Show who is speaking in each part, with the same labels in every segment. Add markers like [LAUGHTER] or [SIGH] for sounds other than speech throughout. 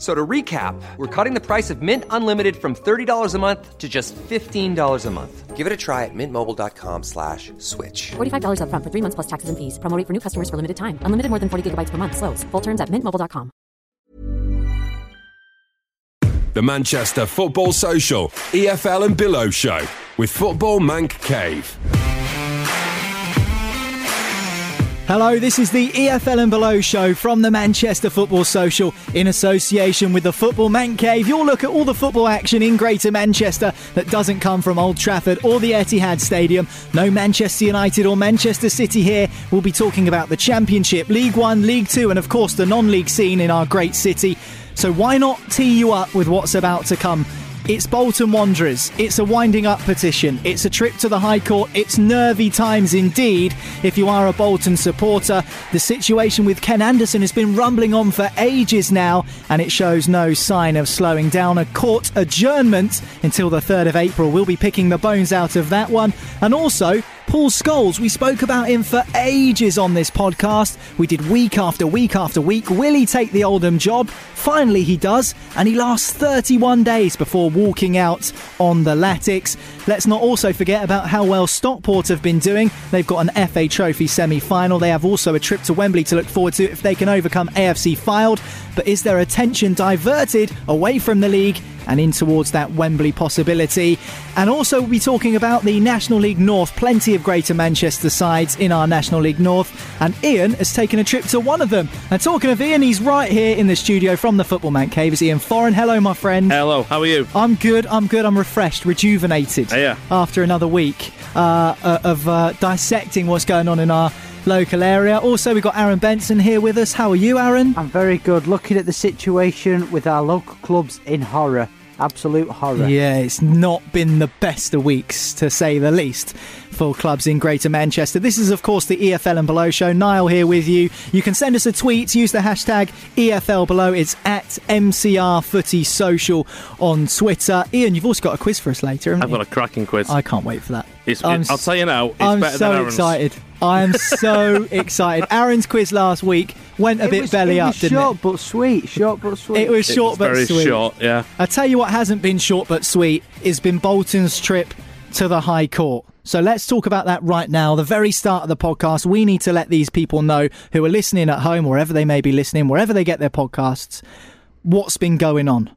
Speaker 1: So to recap, we're cutting the price of Mint Unlimited from $30 a month to just $15 a month. Give it a try at mintmobile.com slash switch.
Speaker 2: $45 upfront for three months plus taxes and fees. Promo rate for new customers for limited time. Unlimited more than 40 gigabytes per month. Slows. Full terms at mintmobile.com.
Speaker 3: The Manchester Football Social, EFL and Below Show with Football Manc Cave.
Speaker 4: Hello, this is the EFL and Below show from the Manchester Football Social in association with the Football Manc Cave. You'll look at all the football action in Greater Manchester that doesn't come from Old Trafford or the Etihad Stadium. No Manchester United or Manchester City here. We'll be talking about the Championship, League One, League Two, and of course the non league scene in our great city. So why not tee you up with what's about to come? It's Bolton Wanderers. It's a winding up petition. It's a trip to the High Court. It's nervy times indeed. If you are a Bolton supporter, the situation with Ken Anderson has been rumbling on for ages now, and it shows no sign of slowing down. A court adjournment until the 3rd of April. We'll be picking the bones out of that one. And also, Paul Scholes, we spoke about him for ages on this podcast. We did week after week after week. Will he take the Oldham job? Finally, he does, and he lasts 31 days before walking out on the Latics. Let's not also forget about how well Stockport have been doing. They've got an FA Trophy semi final. They have also a trip to Wembley to look forward to if they can overcome AFC Fylde. But is their attention diverted away from the league and in towards that Wembley possibility. And also, we'll be talking about the National League North. Plenty of Greater Manchester sides in our National League North. And Ian has taken a trip to one of them. And talking of Ian, he's right here in the studio from the Football Manc Cave. Is Ian Foran? Hello, my friend.
Speaker 5: Hello, how are you?
Speaker 4: I'm good. I'm good. I'm refreshed, rejuvenated.
Speaker 5: Yeah.
Speaker 4: After another week uh, uh, of uh, dissecting what's going on in our local area. Also, we've got Aaron Benson here with us. How are you, Aaron?
Speaker 6: I'm very good. Looking at the situation with our local clubs in horror. Absolute horror.
Speaker 4: Yeah, it's not been the best of weeks, to say the least, for clubs in Greater Manchester. This is, of course, the EFL and Below show. Niall here with you. You can send us a tweet. Use the hashtag EFL Below. It's at MCR Footy Social on Twitter. Ian, you've also got a quiz for us later.
Speaker 5: I've got a cracking quiz.
Speaker 4: I can't wait for that.
Speaker 5: It's,
Speaker 4: I'm
Speaker 5: I'll tell you now, it's
Speaker 4: I'm
Speaker 5: better
Speaker 4: so
Speaker 5: than
Speaker 4: excited. I am so [LAUGHS] excited. Aaron's quiz last week went a
Speaker 6: It
Speaker 4: bit
Speaker 6: was-
Speaker 4: belly
Speaker 6: it
Speaker 4: up,
Speaker 6: was
Speaker 4: didn't
Speaker 6: short
Speaker 4: it?
Speaker 6: but sweet. Short but sweet.
Speaker 4: It was
Speaker 5: It
Speaker 4: short
Speaker 5: was
Speaker 4: but
Speaker 5: very
Speaker 4: sweet.
Speaker 5: short, yeah.
Speaker 4: I tell you what hasn't been short but sweet has been Bolton's trip to the High Court. So let's talk about that right now. The very start of the podcast, we need to let these people know who are listening at home, wherever they may be listening, wherever they get their podcasts, what's been going on.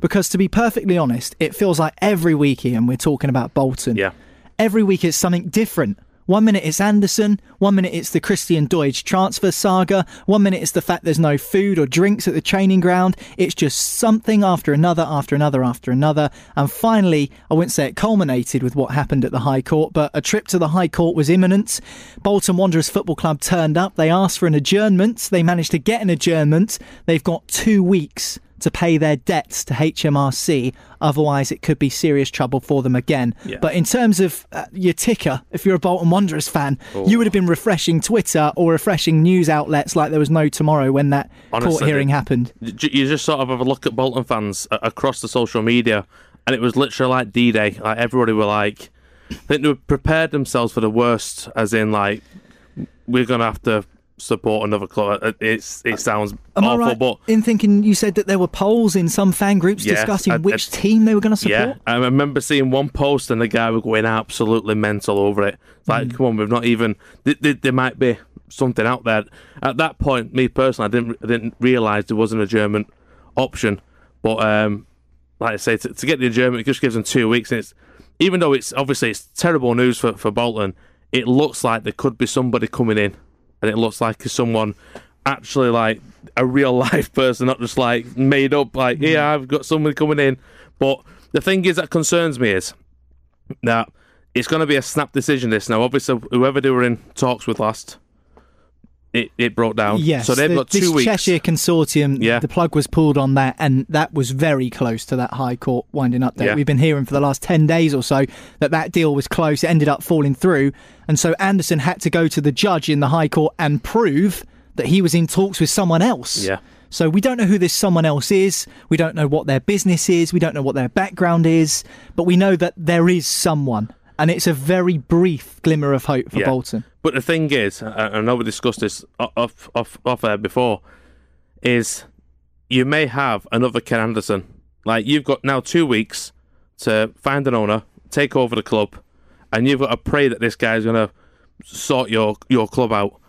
Speaker 4: Because to be perfectly honest, it feels like every week, Ian, we're talking about Bolton.
Speaker 5: Yeah.
Speaker 4: Every week it's something different. One minute it's Anderson, one minute it's the Christian Doidge transfer saga, one minute it's the fact there's no food or drinks at the training ground. It's just something after another, after another, after another. And finally, I wouldn't say it culminated with what happened at the High Court, but a trip to the High Court was imminent. Bolton Wanderers Football Club turned up. They asked for an adjournment. They managed to get an adjournment. They've got two weeks to pay their debts to HMRC. Otherwise, it could be serious trouble for them again.
Speaker 5: Yeah.
Speaker 4: But in terms of uh, your ticker, if you're a Bolton Wanderers fan,
Speaker 5: Oh.
Speaker 4: you would have been refreshing Twitter or refreshing news outlets like there was no tomorrow when that court hearing happened.
Speaker 5: You just sort of have a look at Bolton fans across the social media, and it was literally like D Day. Like everybody were like, I think they were prepared themselves for the worst, as in like we're gonna have to support another club. It- It's it sounds
Speaker 4: Am
Speaker 5: awful,
Speaker 4: I right
Speaker 5: but
Speaker 4: in thinking you said that there were polls in some fan groups
Speaker 5: Yeah,
Speaker 4: discussing
Speaker 5: I-
Speaker 4: which
Speaker 5: I-
Speaker 4: team they were going to support. yeah?
Speaker 5: I remember seeing one post and the guy was going absolutely mental over it. Like,
Speaker 4: Mm.
Speaker 5: come on, we've not even. Th- th- there might be something out there. At that point, me personally, I didn't I didn't realise there wasn't a German option. But um, like I say, to, to get the German, it just gives them two weeks. And it's even though it's obviously it's terrible news for for Bolton. It looks like there could be somebody coming in, and it looks like someone actually like a real life [LAUGHS] person, not just like made up. Like, yeah, mm. I've got someone coming in. But the thing is that concerns me is that it's going to be a snap decision. This now, obviously, whoever they were in talks with last, it, it broke down.
Speaker 4: Yes,
Speaker 5: so they've
Speaker 4: the-
Speaker 5: got two
Speaker 4: this
Speaker 5: weeks.
Speaker 4: Cheshire Consortium,
Speaker 5: Yeah.
Speaker 4: the plug was pulled on that, and that was very close to that High Court winding up date.
Speaker 5: Yeah.
Speaker 4: We've been hearing for the last 10 days or so that that deal was close. It ended up falling through, and so Anderson had to go to the judge in the High Court and prove that he was in talks with someone else.
Speaker 5: Yeah.
Speaker 4: So we don't know who this someone else is. We don't know what their business is. We don't know what their background is. But we know that there is someone. And it's a very brief glimmer of hope for
Speaker 5: Yeah.
Speaker 4: Bolton.
Speaker 5: But the thing is, I know we discussed this off off off air before, is you may have another Ken Anderson. Like you've got now two weeks to find an owner, take over the club, and you've got to pray that this guy's gonna sort your your club out.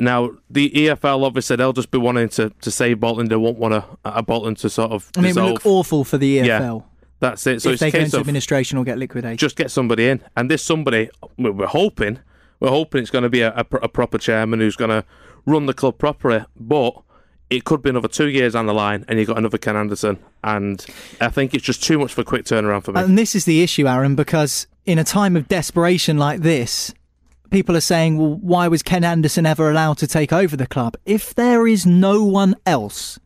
Speaker 5: Now the EFL obviously they'll just be wanting to, to save Bolton. They won't want a, a uh, uh, Bolton to sort of
Speaker 4: I mean, it would look awful for the EFL.
Speaker 5: Yeah. That's it. So
Speaker 4: if
Speaker 5: it's
Speaker 4: they go
Speaker 5: case
Speaker 4: into
Speaker 5: of
Speaker 4: administration or get liquidated.
Speaker 5: just get somebody in. And this somebody, we're hoping, we're hoping it's going to be a, a, a proper chairman who's going to run the club properly. But it could be another two years on the line, and you've got another Ken Anderson. And I think it's just too much for a quick turnaround for me.
Speaker 4: and this is the issue, Aaron, because in a time of desperation like this, people are saying, well, why was Ken Anderson ever allowed to take over the club? If there is no one else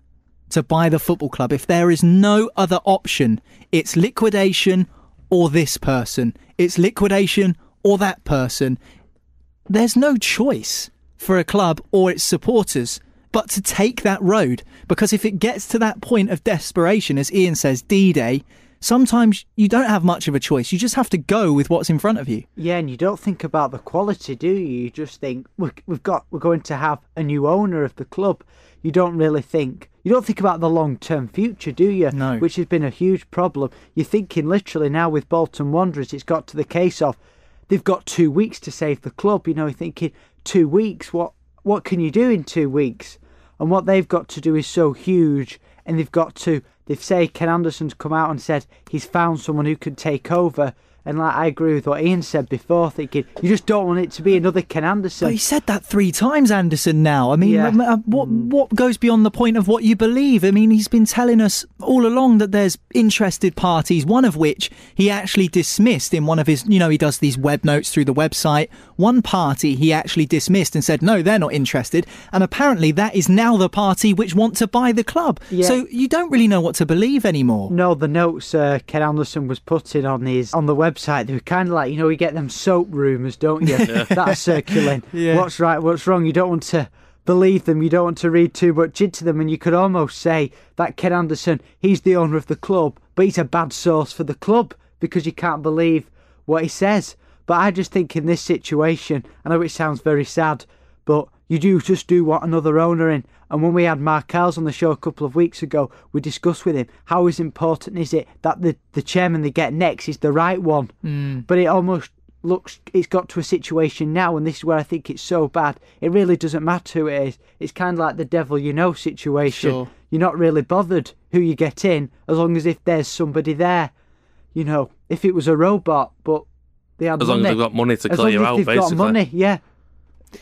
Speaker 4: to buy the football club, if there is no other option, it's liquidation or this person, it's liquidation or that person. There's no choice for a club or its supporters but to take that road. Because if it gets to that point of desperation, as Ian says, D Day, sometimes you don't have much of a choice. You just have to go with what's in front of you.
Speaker 6: Yeah, and you don't think about the quality, do you? You just think we've got we're going to have a new owner of the club. You don't really think you don't think about the long term future, do you?
Speaker 4: No.
Speaker 6: Which has been a huge problem. You're thinking literally now with Bolton Wanderers, it's got to the case of they've got two weeks to save the club. You know, thinking two weeks. What what can you do in two weeks? And what they've got to do is so huge, and they've got to. They've say Ken Anderson's come out and said he's found someone who can take over. And like I agree with what Ian said before, thinking you just don't want it to be another Ken Anderson.
Speaker 4: But he said that three times, Anderson. Now, I mean,
Speaker 6: Yeah.
Speaker 4: uh, what what goes beyond the point of what you believe? I mean, he's been telling us all along that there's interested parties. One of which he actually dismissed in one of his. You know, he does these web notes through the website. One party he actually dismissed and said no, they're not interested. And apparently, that is now the party which want to buy the club.
Speaker 6: Yeah.
Speaker 4: So you don't really know what to believe anymore.
Speaker 6: No, the notes uh, Ken Anderson was putting on his on the website, they were kind of like you know you get them soap rumours, don't you? That are circulating. [LAUGHS]
Speaker 4: Yeah.
Speaker 6: What's right, what's wrong? You don't want to believe them. You don't want to read too much into them, and you could almost say that Ken Anderson, he's the owner of the club, but he's a bad source for the club because you can't believe what he says. But I just think in this situation, I know it sounds very sad, but you do just do what another owner in. And when we had Mark on the show a couple of weeks ago, we discussed with him how is important is it that the, the chairman they get next is the right one. Mm. But it almost looks it's got to a situation now, and this is where I think it's so bad. It really doesn't matter who it is. It's kind of like the devil you know situation.
Speaker 4: Sure.
Speaker 6: You're not really bothered who you get in as long as if there's somebody there. You know, if it was a robot, but they had
Speaker 5: As long as they've got money to
Speaker 6: as
Speaker 5: clear
Speaker 6: long as
Speaker 5: out,
Speaker 6: they've
Speaker 5: basically.
Speaker 6: got money, yeah.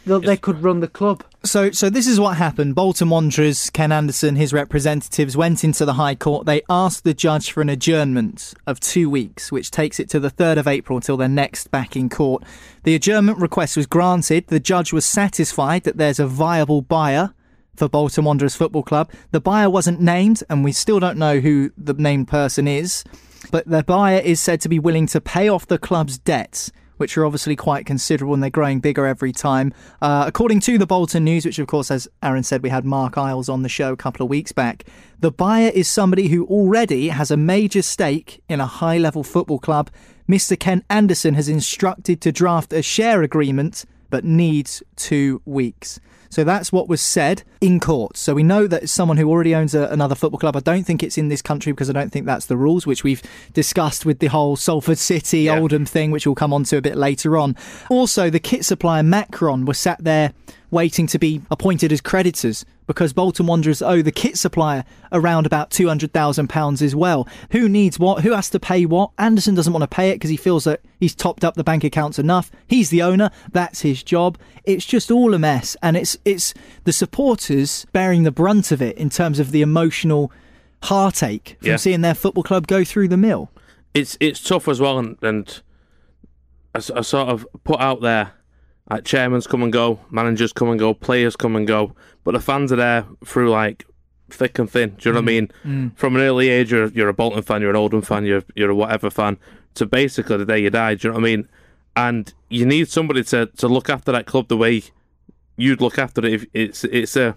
Speaker 6: They, they could run the club.
Speaker 4: So, so this is what happened. Bolton Wanderers, Ken Anderson, his representatives went into the High Court. They asked the judge for an adjournment of two weeks, which takes it to the 3rd of April until they're next back in court. The adjournment request was granted. The judge was satisfied that there's a viable buyer for Bolton Wanderers Football Club. The buyer wasn't named, and we still don't know who the named person is. But the buyer is said to be willing to pay off the club's debts which are obviously quite considerable and they're growing bigger every time. Uh, according to the Bolton News, which of course, as Aaron said, we had Mark Isles on the show a couple of weeks back, the buyer is somebody who already has a major stake in a high level football club. Mr. Ken Anderson has instructed to draft a share agreement but needs two weeks. So that's what was said in court. So we know that it's someone who already owns a, another football club. I don't think it's in this country because I don't think that's the rules, which we've discussed with the whole Salford City
Speaker 5: Yeah.
Speaker 4: Oldham thing, which we'll come on to a bit later on. Also, the kit supplier Macron was sat there waiting to be appointed as creditors because Bolton Wanderers owe the kit supplier around about £200,000 as well. Who needs what? Who has to pay what? Anderson doesn't want to pay it because he feels that he's topped up the bank accounts enough. He's the owner. That's his job. It's just all a mess. And it's it's the supporters bearing the brunt of it in terms of the emotional heartache from
Speaker 5: Yeah.
Speaker 4: seeing their football club go through the mill.
Speaker 5: it's it's tough as well, and, and I, I sort of put out there, like chairmans come and go, managers come and go, players come and go, but the fans are there through like thick and thin. Do you know what I mm-hmm. mean? Mm. From an early age, you're, you're a Bolton fan, you're an Oldham fan, you're you're a whatever fan, to basically the day you die. Do you know what I mean? And you need somebody to, to look after that club the way you'd look after it. If it's it's a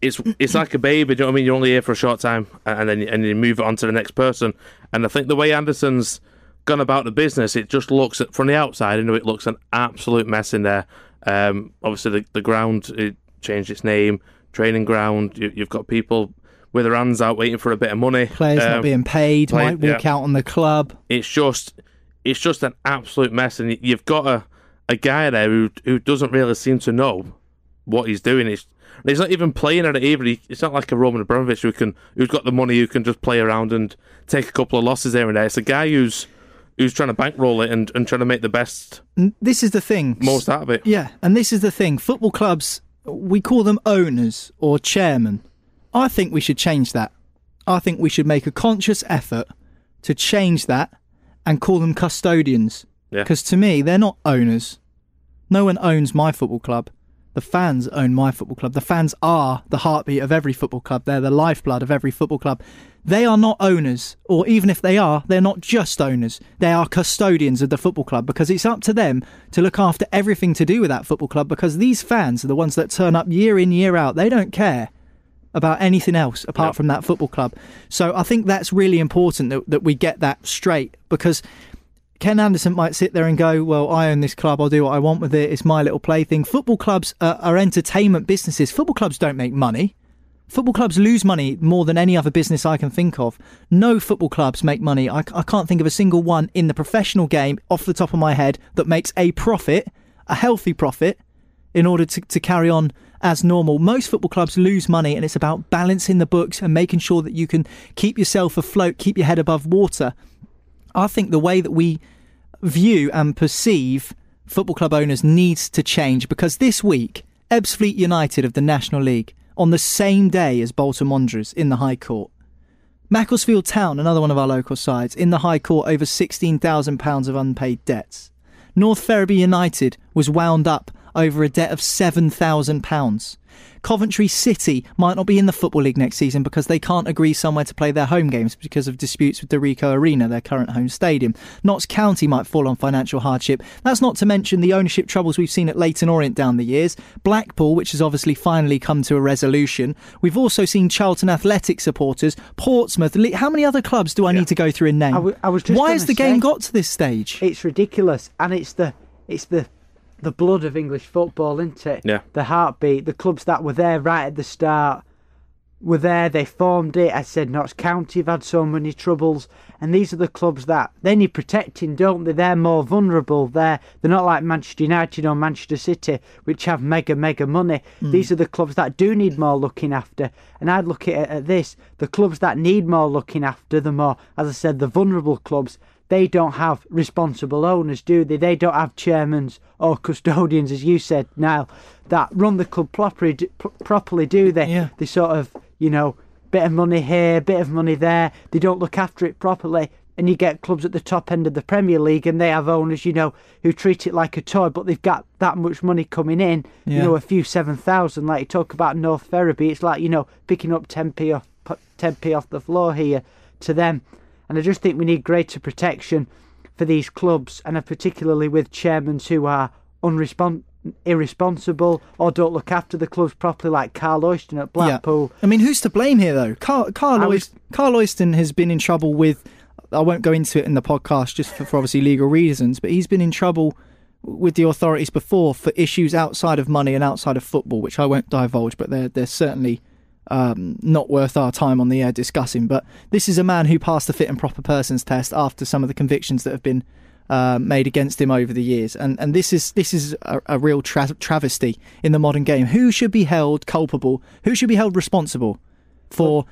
Speaker 5: it's it's like a baby. Do you know what I mean? You're only here for a short time, and then and you move it on to the next person. And I think the way Anderson's gone about the business, it just looks at, from the outside. You know, it looks an absolute mess in there. Um, obviously, the the ground it changed its name, training ground. You, you've got people with their hands out waiting for a bit of money.
Speaker 4: Players
Speaker 5: Um,
Speaker 4: not being paid,
Speaker 5: play-
Speaker 4: might walk
Speaker 5: yeah.
Speaker 4: out on the club.
Speaker 5: it's just it's just an absolute mess, and you've got a a guy there who who doesn't really seem to know what he's doing. He's he's not even playing at it either. He, it's not like a Roman Abramovich who can who's got the money who can just play around and take a couple of losses here and there. It's a guy who's who's trying to bankroll it and, and trying to make the best
Speaker 4: This is the thing.
Speaker 5: most out of it.
Speaker 4: Yeah, and this is the thing. Football clubs, we call them owners or chairmen. I think we should change that. I think we should make a conscious effort to change that and call them custodians.
Speaker 5: Yeah.
Speaker 4: Because to me, they're not owners. No one owns my football club. The fans own my football club. The fans are the heartbeat of every football club. They're the lifeblood of every football club. They are not owners, or even if they are, they're not just owners. They are custodians of the football club because it's up to them to look after everything to do with that football club because these fans are the ones that turn up year in, year out. They don't care about anything else apart from that football club. So I think that's really important that, that we get that straight because Ken Anderson might sit there and go, Well, I own this club, I'll do what I want with it, it's my little plaything. Football clubs are, are entertainment businesses. Football clubs don't make money. Football clubs lose money more than any other business I can think of. No football clubs make money. I, I can't think of a single one in the professional game off the top of my head that makes a profit, a healthy profit, in order to, to carry on as normal. Most football clubs lose money, and it's about balancing the books and making sure that you can keep yourself afloat, keep your head above water. I think the way that we view and perceive football club owners needs to change because this week, Ebbsfleet United of the National League, on the same day as Bolton Wanderers in the High Court, Macclesfield Town, another one of our local sides, in the High Court over £16,000 of unpaid debts. North Ferriby United was wound up over a debt of £7,000. Coventry City might not be in the Football League next season because they can't agree somewhere to play their home games because of disputes with the Ricoh Arena, their current home stadium. Notts County might fall on financial hardship. That's not to mention the ownership troubles we've seen at Leyton Orient down the years. Blackpool, which has obviously finally come to a resolution. We've also seen Charlton Athletic supporters, Portsmouth. Le- How many other clubs do I need to go through in name?
Speaker 6: I w- I was just
Speaker 4: Why has the game got to this stage?
Speaker 6: It's ridiculous, and it's the it's the the blood of English football, isn't it?
Speaker 5: Yeah.
Speaker 6: The heartbeat. The clubs that were there right at the start were there. They formed it. I said Notts County have had so many troubles, and these are the clubs that they need protecting, don't they? They're more vulnerable. They're they're not like Manchester United or Manchester City, which have mega mega money. Hmm. These are the clubs that do need more looking after. And I'd look at at this: the clubs that need more looking after, the more, as I said, the vulnerable clubs. They don't have responsible owners, do they? They don't have chairmen or custodians, as you said, Niall, that run the club properly, properly do they?
Speaker 4: Yeah.
Speaker 6: They sort of, you know, bit of money here, bit of money there. They don't look after it properly. And you get clubs at the top end of the Premier League and they have owners, you know, who treat it like a toy, but they've got that much money coming in,
Speaker 4: Yeah.
Speaker 6: you know, a few 7,000. Like you talk about North Ferriby, it's like, you know, picking up 10p off, 10p off the floor here to them. And I just think we need greater protection for these clubs, and uh, particularly with chairmen who are unrespon- irresponsible or don't look after the clubs properly, like Karl Oyston at Blackpool.
Speaker 4: I mean, who's to blame here, though?
Speaker 6: Karl,
Speaker 4: Karl,
Speaker 6: was-
Speaker 4: Karl Oyston has been in trouble with. I won't go into it in the podcast just for, for obviously legal reasons, but he's been in trouble with the authorities before for issues outside of money and outside of football, which I won't divulge, but they're they're certainly um, not worth our time on the air discussing. But this is a man who passed the fit and proper persons test after some of the convictions that have been uh, made against him over the years, and and this is this is a, a real tra- travesty in the modern game. Who should be held culpable? Who should be held responsible for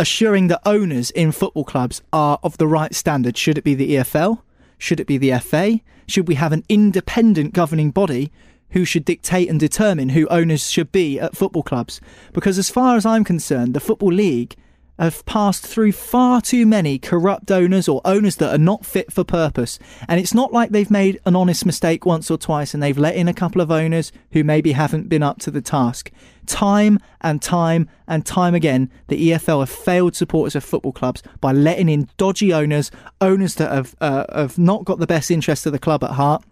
Speaker 4: assuring that owners in football clubs are of the right standard? Should it be the EFL? Should it be the FA? Should we have an independent governing body who should dictate and determine who owners should be at football clubs. Because as far as I'm concerned, the Football League have passed through far too many corrupt owners or owners that are not fit for purpose. And it's not like they've made an honest mistake once or twice and they've let in a couple of owners who maybe haven't been up to the task. Time and time and time again, the EFL have failed supporters of football clubs by letting in dodgy owners, owners that have, uh, have not got the best interest of the club at heart.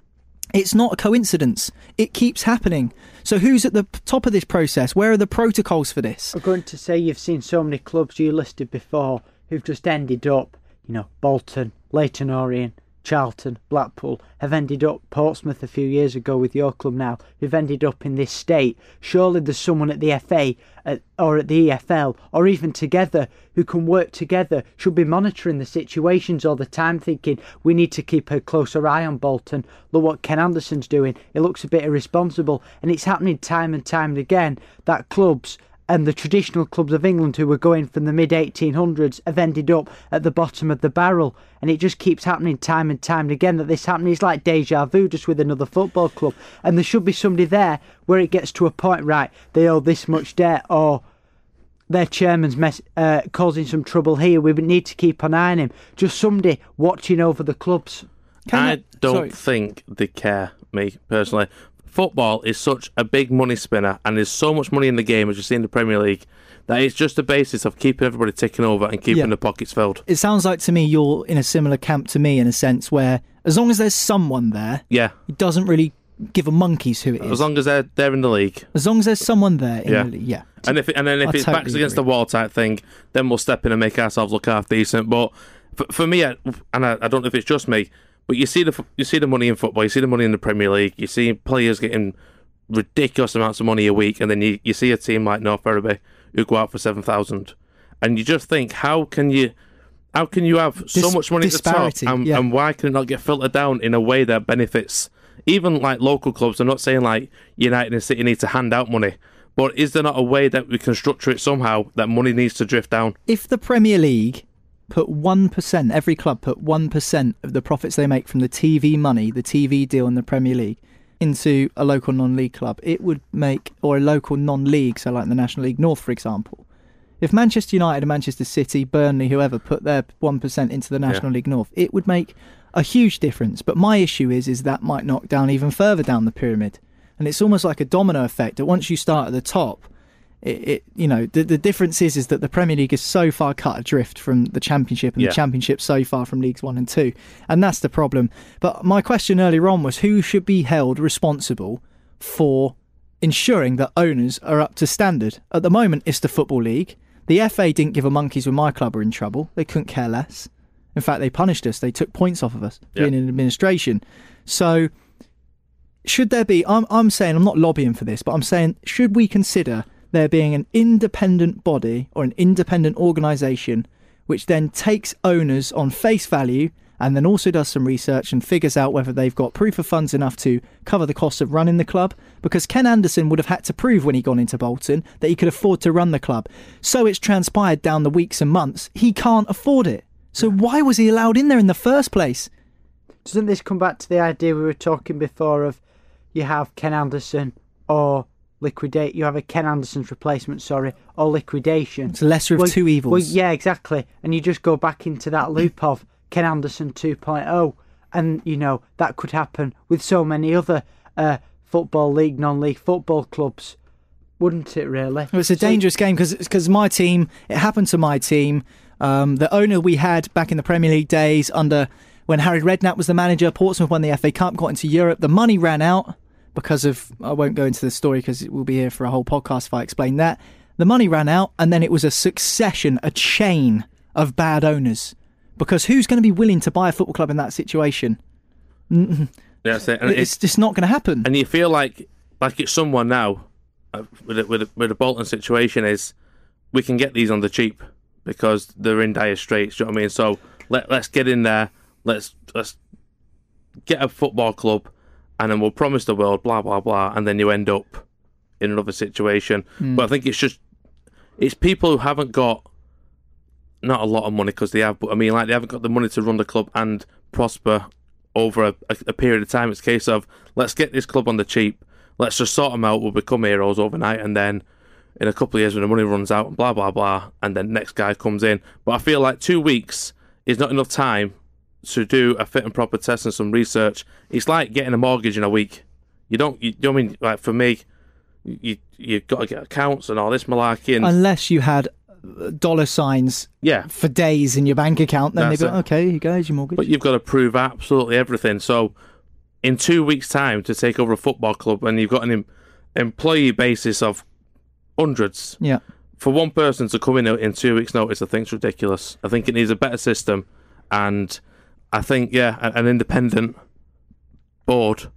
Speaker 4: It's not a coincidence. It keeps happening. So, who's at the top of this process? Where are the protocols for this?
Speaker 6: I'm going to say you've seen so many clubs you listed before who've just ended up, you know, Bolton, Leyton Orient, Charlton, Blackpool, have ended up Portsmouth a few years ago with your club now, who've ended up in this state. Surely there's someone at the FA at, or at the EFL or even together who can work together, should be monitoring the situations all the time, thinking we need to keep a closer eye on Bolton. Look what Ken Anderson's doing. It looks a bit irresponsible, and it's happening time and time again that clubs and the traditional clubs of England who were going from the mid 1800s have ended up at the bottom of the barrel. And it just keeps happening time and time again that this happening is like deja vu just with another football club. And there should be somebody there where it gets to a point, right, they owe this much debt or their chairman's mess, uh, causing some trouble here. We need to keep an eye on him. Just somebody watching over the clubs.
Speaker 4: Can
Speaker 5: I
Speaker 4: you-
Speaker 5: don't
Speaker 4: sorry.
Speaker 5: think they care, me personally. Football is such a big money spinner, and there's so much money in the game, as you see in the Premier League, that it's just a basis of keeping everybody ticking over and keeping
Speaker 4: Yeah.
Speaker 5: the pockets filled.
Speaker 4: It sounds like to me you're in a similar camp to me in a sense where as long as there's someone there,
Speaker 5: Yeah,
Speaker 4: it doesn't really give a monkeys who it is.
Speaker 5: as long as they're they're in the league,
Speaker 4: As long as there's someone there in
Speaker 5: Yeah.
Speaker 4: the league, yeah.
Speaker 5: and if and then if
Speaker 4: I
Speaker 5: it's backs
Speaker 4: totally
Speaker 5: against the wall type thing, then we'll step in and make ourselves look half decent. But for, for me, and I, I don't know if it's just me, but you see the you see the money in football, you see the money in the Premier League, you see players getting ridiculous amounts of money a week, and then you, you see a team like North Ferriby who go out for seven thousand, and you just think, how can you? How can you have so much money at the top, and,
Speaker 4: yeah.
Speaker 5: and why can it not get filtered down in a way that benefits even like local clubs? I'm not saying like United and City need to hand out money, but is there not a way that we can structure it somehow that money needs to drift down?
Speaker 4: If the Premier League put 1%, every club put 1% of the profits they make from the TV money, the TV deal in the Premier League, into a local non league club, it would make, or a local non league, so like the National League North, for example. If Manchester United and Manchester City, Burnley, whoever put their 1% into the National League North, it would make a huge difference. But my issue is, is that might knock down even further down the pyramid. And it's almost like a domino effect that once you start at the top, it, it you know the, the difference is is that the Premier League is so far cut adrift from the Championship and
Speaker 5: Yeah.
Speaker 4: the Championship so far from Leagues One and Two, and that's the problem. But my question earlier on was who should be held responsible for ensuring that owners are up to standard. At the moment, it's the Football League. The FA didn't give a monkeys when my club were in trouble. They couldn't care less. In fact, they punished us. They took points off of us
Speaker 5: Yeah.
Speaker 4: being in administration. So should there be I'm I'm saying I'm not lobbying for this, but I'm saying should we consider there being an independent body or an independent organisation which then takes owners on face value and then also does some research and figures out whether they've got proof of funds enough to cover the cost of running the club. Because Ken Anderson would have had to prove when he gone into Bolton that he could afford to run the club. So it's transpired down the weeks and months he can't afford it. So why was he allowed in there in the first place?
Speaker 6: Doesn't this come back to the idea we were talking before of you have Ken Anderson or liquidate? You have a Ken Anderson's replacement, sorry, or liquidation.
Speaker 4: It's lesser of
Speaker 6: Well-
Speaker 4: two evils.
Speaker 6: Well, yeah, exactly. And you just go back into that loop of Ken Anderson 2.0, and you know that could happen with so many other uh, football league, non-league football clubs, wouldn't it? Really?
Speaker 4: Well, It's a
Speaker 6: So-
Speaker 4: dangerous game because my team, it happened to my team. Um, the owner we had back in the Premier League days, under when Harry Redknapp was the manager, Portsmouth won the FA Cup, got into Europe. The money ran out because of. I won't go into the story because we'll be here for a whole podcast if I explain that. The money ran out, and then it was a succession, a chain of bad owners. Because who's going to be willing to buy a football club in that situation?
Speaker 5: That's it. And
Speaker 4: It's just not going to happen.
Speaker 5: and you feel like like it's someone now uh, with the, with the, with the Bolton situation is we can get these on the cheap because they're in dire straits. Do you know what I mean? So let let's get in there. Let's let's get a football club, and then we'll promise the world blah blah blah, and then you end up in another situation. Hmm. But I think it's just it's people who haven't got not a lot of money because they have, but I mean like they haven't got the money to run the club and prosper over a, a, a period of time. It's a case of let's get this club on the cheap. let's just sort them out. We'll become heroes overnight, and then in a couple of years when the money runs out, blah blah blah, and then next guy comes in. But I feel like two weeks is not enough time to do a fit and proper test and some research. It's like getting a mortgage in a week. You don't. You, you know I mean? Like for me, you you've got to get accounts and all this malarkey. And,
Speaker 4: Unless you had uh, dollar signs
Speaker 5: yeah,
Speaker 4: for days in your bank account, then
Speaker 5: That's
Speaker 4: they go,
Speaker 5: it.
Speaker 4: okay, here you go, here's your mortgage.
Speaker 5: but you've got to prove absolutely everything. So, in two weeks' time to take over a football club, and you've got an em- employee basis of hundreds.
Speaker 4: yeah.
Speaker 5: For one person to come in in two weeks' notice, I think it's ridiculous. I think it needs a better system, and I think yeah, an independent board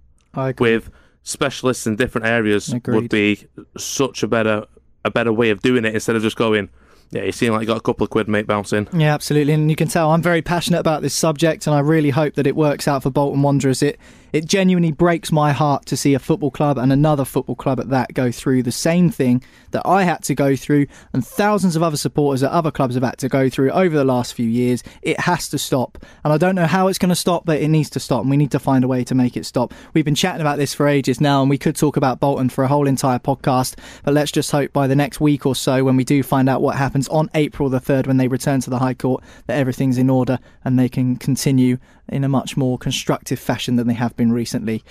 Speaker 5: with specialists in different areas
Speaker 4: Agreed.
Speaker 5: would be such a better a better way of doing it instead of just going. Yeah, you seem like you got a couple of quid, mate, bouncing.
Speaker 4: Yeah, absolutely. And you can tell I'm very passionate about this subject, and I really hope that it works out for Bolton Wanderers. It it genuinely breaks my heart to see a football club and another football club at that go through the same thing that I had to go through, and thousands of other supporters at other clubs have had to go through over the last few years. It has to stop, and I don't know how it's going to stop, but it needs to stop, and we need to find a way to make it stop. We've been chatting about this for ages now, and we could talk about Bolton for a whole entire podcast, but let's just hope by the next week or so, when we do find out what happens on April the 3rd when they return to the High Court, that everything's in order and they can continue in a much more constructive fashion than they have been recently.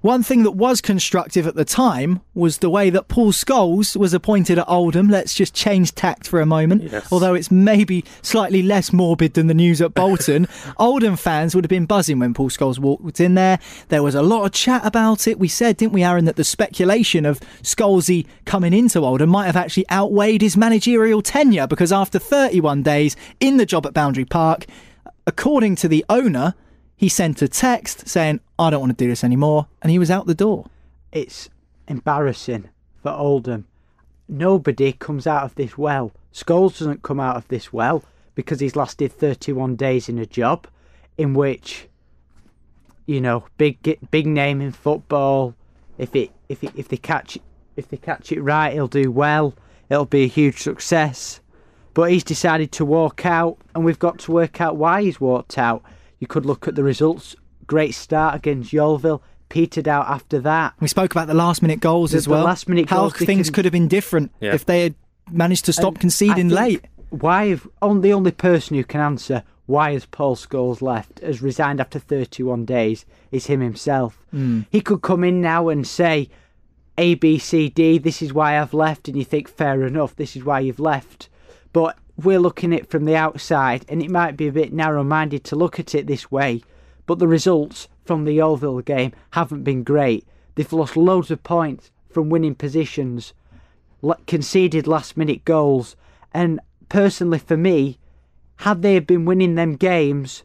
Speaker 4: One thing that was constructive at the time was the way that Paul Scholes was appointed at Oldham. Let's just change tact for a moment.
Speaker 5: Yes.
Speaker 4: Although it's maybe slightly less morbid than the news at Bolton, [LAUGHS] Oldham fans would have been buzzing when Paul Scholes walked in there. There was a lot of chat about it. We said, didn't we, Aaron, that the speculation of Scholesy coming into Oldham might have actually outweighed his managerial tenure because after 31 days in the job at Boundary Park, according to the owner, he sent a text saying, I don't want to do this anymore, and he was out the door.
Speaker 6: it's embarrassing for Oldham. Nobody comes out of this well. Scholes doesn't come out of this well because he's lasted 31 days in a job in which, you know, big big name in football. If it if it, if they catch if they catch it right, he'll do well. It'll be a huge success. But he's decided to walk out, and we've got to work out why he's walked out. You could look at the results. Great start against Yeovil, petered out after that.
Speaker 4: We spoke about the last minute goals
Speaker 6: The-
Speaker 4: as
Speaker 6: the
Speaker 4: well.
Speaker 6: last-minute
Speaker 4: How
Speaker 6: goals,
Speaker 4: things
Speaker 6: can-
Speaker 4: could have been different
Speaker 5: Yeah.
Speaker 4: if they had managed to stop
Speaker 6: And
Speaker 4: conceding late.
Speaker 6: Why have on the only person who can answer why has Paul Scholes left, has resigned after 31 days, is him himself.
Speaker 4: Hmm.
Speaker 6: He could come in now and say, A, B, C, D, this is why I've left, and you think, fair enough, this is why you've left. But we're looking at it from the outside, and it might be a bit narrow minded to look at it this way, but the results from the Yeovil game haven't been great. They've lost loads of points from winning positions conceded last minute goals. And personally, for me, had they been winning them games,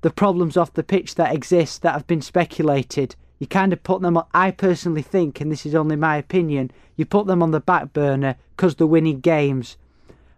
Speaker 6: the problems off the pitch that exist that have been speculated, you kind of put them. on- I personally think, and this is only my opinion, you put them on the back burner because they're winning games.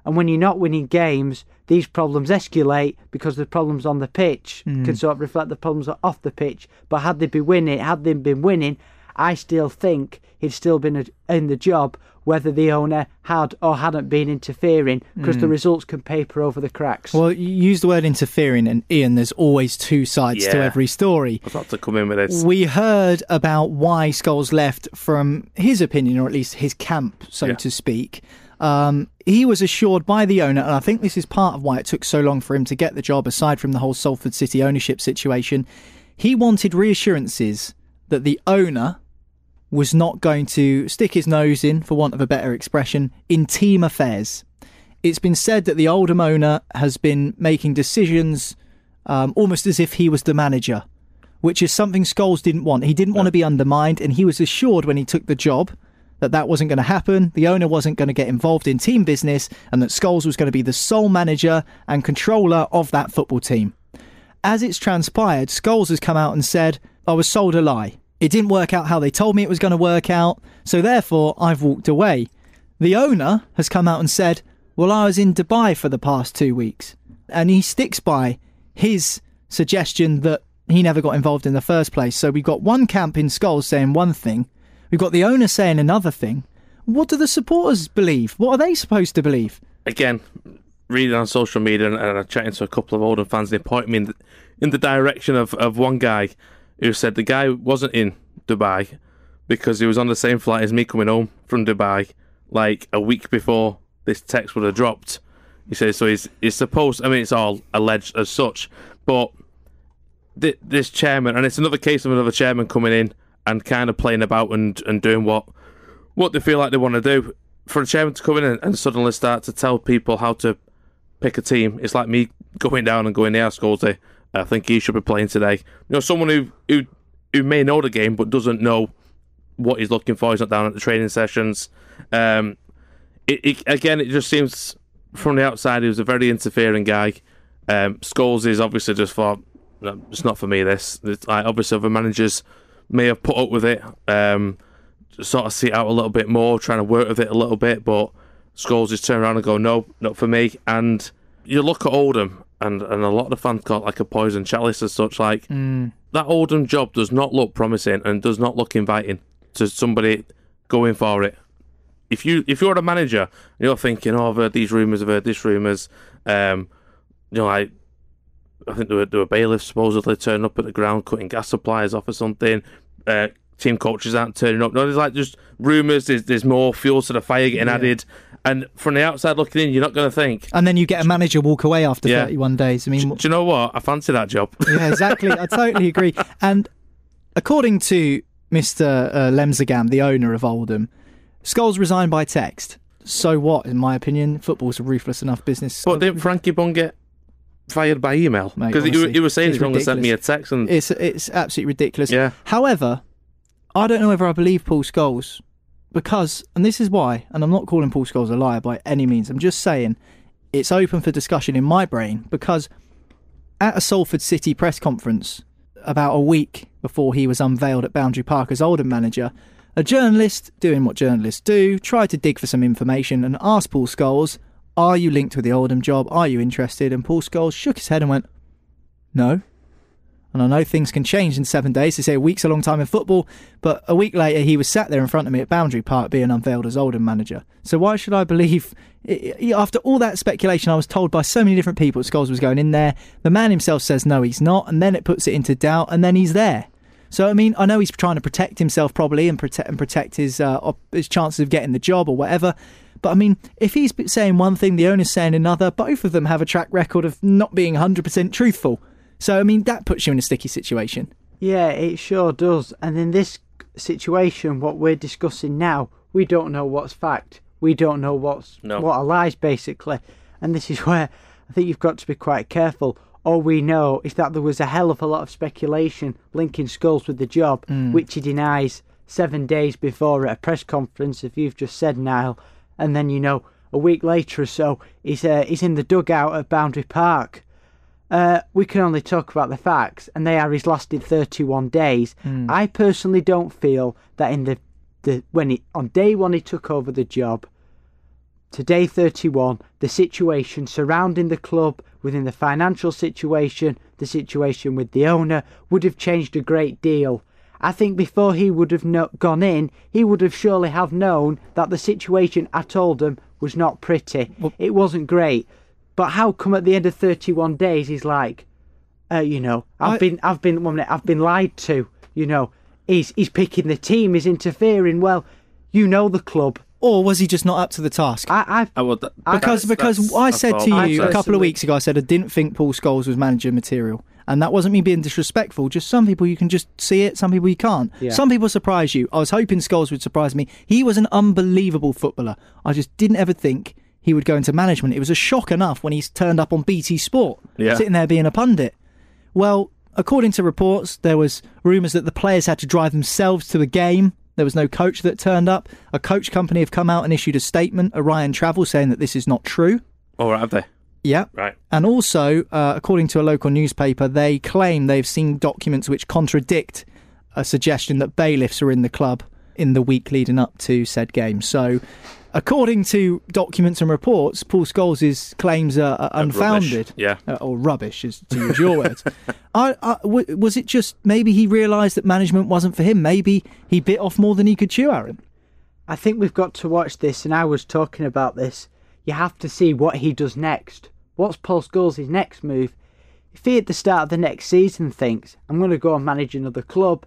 Speaker 6: And when you're not winning games, these problems escalate because the problems on the pitch can hmm. sort of reflect the problems off the pitch. But had they been winning, had they been winning, I still think he'd still been in the job, whether the owner had or hadn't been interfering, because the hmm. results can paper over the cracks.
Speaker 4: Well, you use the word interfering, and Ian, there's always two sides to every story.
Speaker 5: I was about to come in with this.
Speaker 4: We heard about why Scholes left from his opinion, or at least his camp, so
Speaker 5: Yeah.
Speaker 4: to speak. Um, he was assured by the owner, and I think this is part of why it took so long for him to get the job, aside from the whole Salford City ownership situation. He wanted reassurances that the owner was not going to stick his nose in, for want of a better expression, in team affairs. It's been said that the Oldham owner has been making decisions um, almost as if he was the manager which is something Scholes didn't want. He didn't want to be undermined, and he was assured when he took the job that that wasn't going to happen. The owner wasn't going to get involved in team business, and that Scholes was going to be the sole manager and controller of that football team. As it's transpired, Scholes has come out and said, I was sold a lie. It didn't work out how they told me it was going to work out, so therefore I've walked away. The owner has come out and said, Well, I was in Dubai for the past two weeks. And he sticks by his suggestion that he never got involved in the first place. So we've got one camp in Scholes saying one thing, we've got the owner saying another thing. What do the supporters believe? What are they supposed to believe?
Speaker 5: Again, reading on social media and, and chatting to a couple of Oldham fans, they point me in the, in the direction of, of one guy who said the guy wasn't in Dubai, because he was on the same flight as me coming home from Dubai, like a week before this text would have dropped. He says so. He's he's supposed. I mean, it's all alleged as such, but thi- this chairman, and it's another case of another chairman coming in and kind of playing about and, and doing what what they feel like they want to do. For a chairman to come in and, and suddenly start to tell people how to pick a team, it's like me going down and going, "Yeah, Scotty, I think he should be playing today." You know, someone who who who may know the game but doesn't know what he's looking for. He's not down at the training sessions. Um, it, it again, it just seems from the outside he was a very interfering guy. Um, Scholes is obviously just thought, no, it's not for me. This, It's like obviously other managers may have put up with it, um, sort of see it out a little bit more, trying to work with it a little bit, but Scholes just turn around and go, no, not for me. And you look at Oldham, and, and a lot of the fans it like a poison chalice as such. Like that Oldham job does not look promising and does not look inviting to somebody going for it. If you if you're a manager, you're thinking, oh, I've heard these rumours, I've heard this rumours, um, you know, like I think there were, there were bailiffs supposedly turning up at the ground, cutting gas supplies off or something. Uh, team coaches aren't turning up. No, there's like just rumours. There's, there's more fuel to the fire getting added. And from the outside looking in, you're not going to think.
Speaker 4: And then you get a manager walk away after
Speaker 5: Yeah.
Speaker 4: 31 days. I mean,
Speaker 5: Do you know what? I fancy that job. [LAUGHS]
Speaker 4: yeah, exactly. I totally agree. And according to Mr. Uh, the owner of Oldham, Scholes resigned by text. So what? In my opinion, football's a ruthless enough business.
Speaker 5: But didn't Frankie Bunn get fired by email?
Speaker 4: Mate,
Speaker 5: Because he,
Speaker 4: honestly,
Speaker 5: he was saying
Speaker 4: it's
Speaker 5: he's only sent me a text and
Speaker 4: It's it's absolutely ridiculous.
Speaker 5: Yeah.
Speaker 4: However, I don't know whether I believe Paul Scholes because, and this is why, and I'm not calling Paul Scholes a liar by any means. I'm just saying it's open for discussion in my brain because at a Salford City press conference about a week before he was unveiled at Boundary Park as Oldham manager, a journalist doing what journalists do tried to dig for some information and asked Paul Scholes, "Are you linked with the Oldham job? Are you interested?" And Paul Scholes shook his head and went, "No." And I know things can change in seven days. They say a week's a long time in football, but a week later he was sat there in front of me at Boundary Park being unveiled as Oldham manager. So why should I believe? [LAUGHS] After all that speculation, I was told by so many different people Scholes was going in there. The man himself says no, he's not, and then it puts it into doubt, and then he's there. So I mean, I know he's trying to protect himself probably and protect and protect his uh, op- his chances of getting the job or whatever. But I mean, if he's saying one thing, the owner's saying another. Both of them have a track record of not being hundred percent truthful. So I mean, that puts you in a sticky situation.
Speaker 6: Yeah, it sure does. And in this situation, what we're discussing now, we don't know what's fact. We don't know what's
Speaker 5: No.
Speaker 6: what are lies, basically. And this is [LAUGHS] where I think you've got to be quite careful. All we know is that there was a hell of a lot of speculation linking Scholes with the job, mm. which he denies seven days before at a press conference, if you've just said, Niall. And then, you know, a week later or so, he's, uh, he's in the dugout at Boundary Park. Uh, we can only talk about the facts, and they are he's lasted 31 days. I personally don't feel that in the, the when he on day one he took over the job, to day 31, the situation surrounding the club, within the financial situation, the situation with the owner, would have changed a great deal. I think before he would have no- gone in, he would have surely have known that the situation at Oldham was not pretty. it wasn't great. But how come at the end of 31 days he's like, uh, you know, I've
Speaker 4: I-
Speaker 6: been, I've been, one minute, I've been lied to. You know, he's he's picking the team, he's interfering. Well, you know the club.
Speaker 4: Or was he just not up to the task?
Speaker 6: I, I've
Speaker 5: I would,
Speaker 4: because
Speaker 5: that's-
Speaker 4: because
Speaker 5: that's-
Speaker 4: I said to you a couple of weeks ago, I said I didn't think Paul Scholes was manager material. And that wasn't me being disrespectful. Just some people you can just see it, some people you can't.
Speaker 6: Yeah.
Speaker 4: Some people surprise you. I was hoping Scholes would surprise me. He was an unbelievable footballer. I just didn't ever think he would go into management. It was a shock enough when he turned up on BT Sport,
Speaker 5: Yeah.
Speaker 4: sitting there being a pundit. Well, according to reports, there was rumours that the players had to drive themselves to the game. There was no coach that turned up. A coach company have come out and issued a statement, Orion Travel, saying that this is not true.
Speaker 5: Right, have they?
Speaker 4: Yeah.
Speaker 5: Right.
Speaker 4: And also, uh, according to a local newspaper, they claim they've seen documents which contradict a suggestion that bailiffs are in the club in the week leading up to said game. So, according to documents and reports, Paul Scholes' claims are, are unfounded.
Speaker 5: Yeah.
Speaker 4: Uh, or rubbish, is, to use your words. [LAUGHS] I, I, w- was it just maybe he realised that management wasn't for him? Maybe he bit off more than he could chew, Aaron?
Speaker 6: I think we've got to watch this, and I was talking about this. You have to see what he does next. What's Paul Scholes' next move? If he at the start of the next season thinks, I'm going to go and manage another club,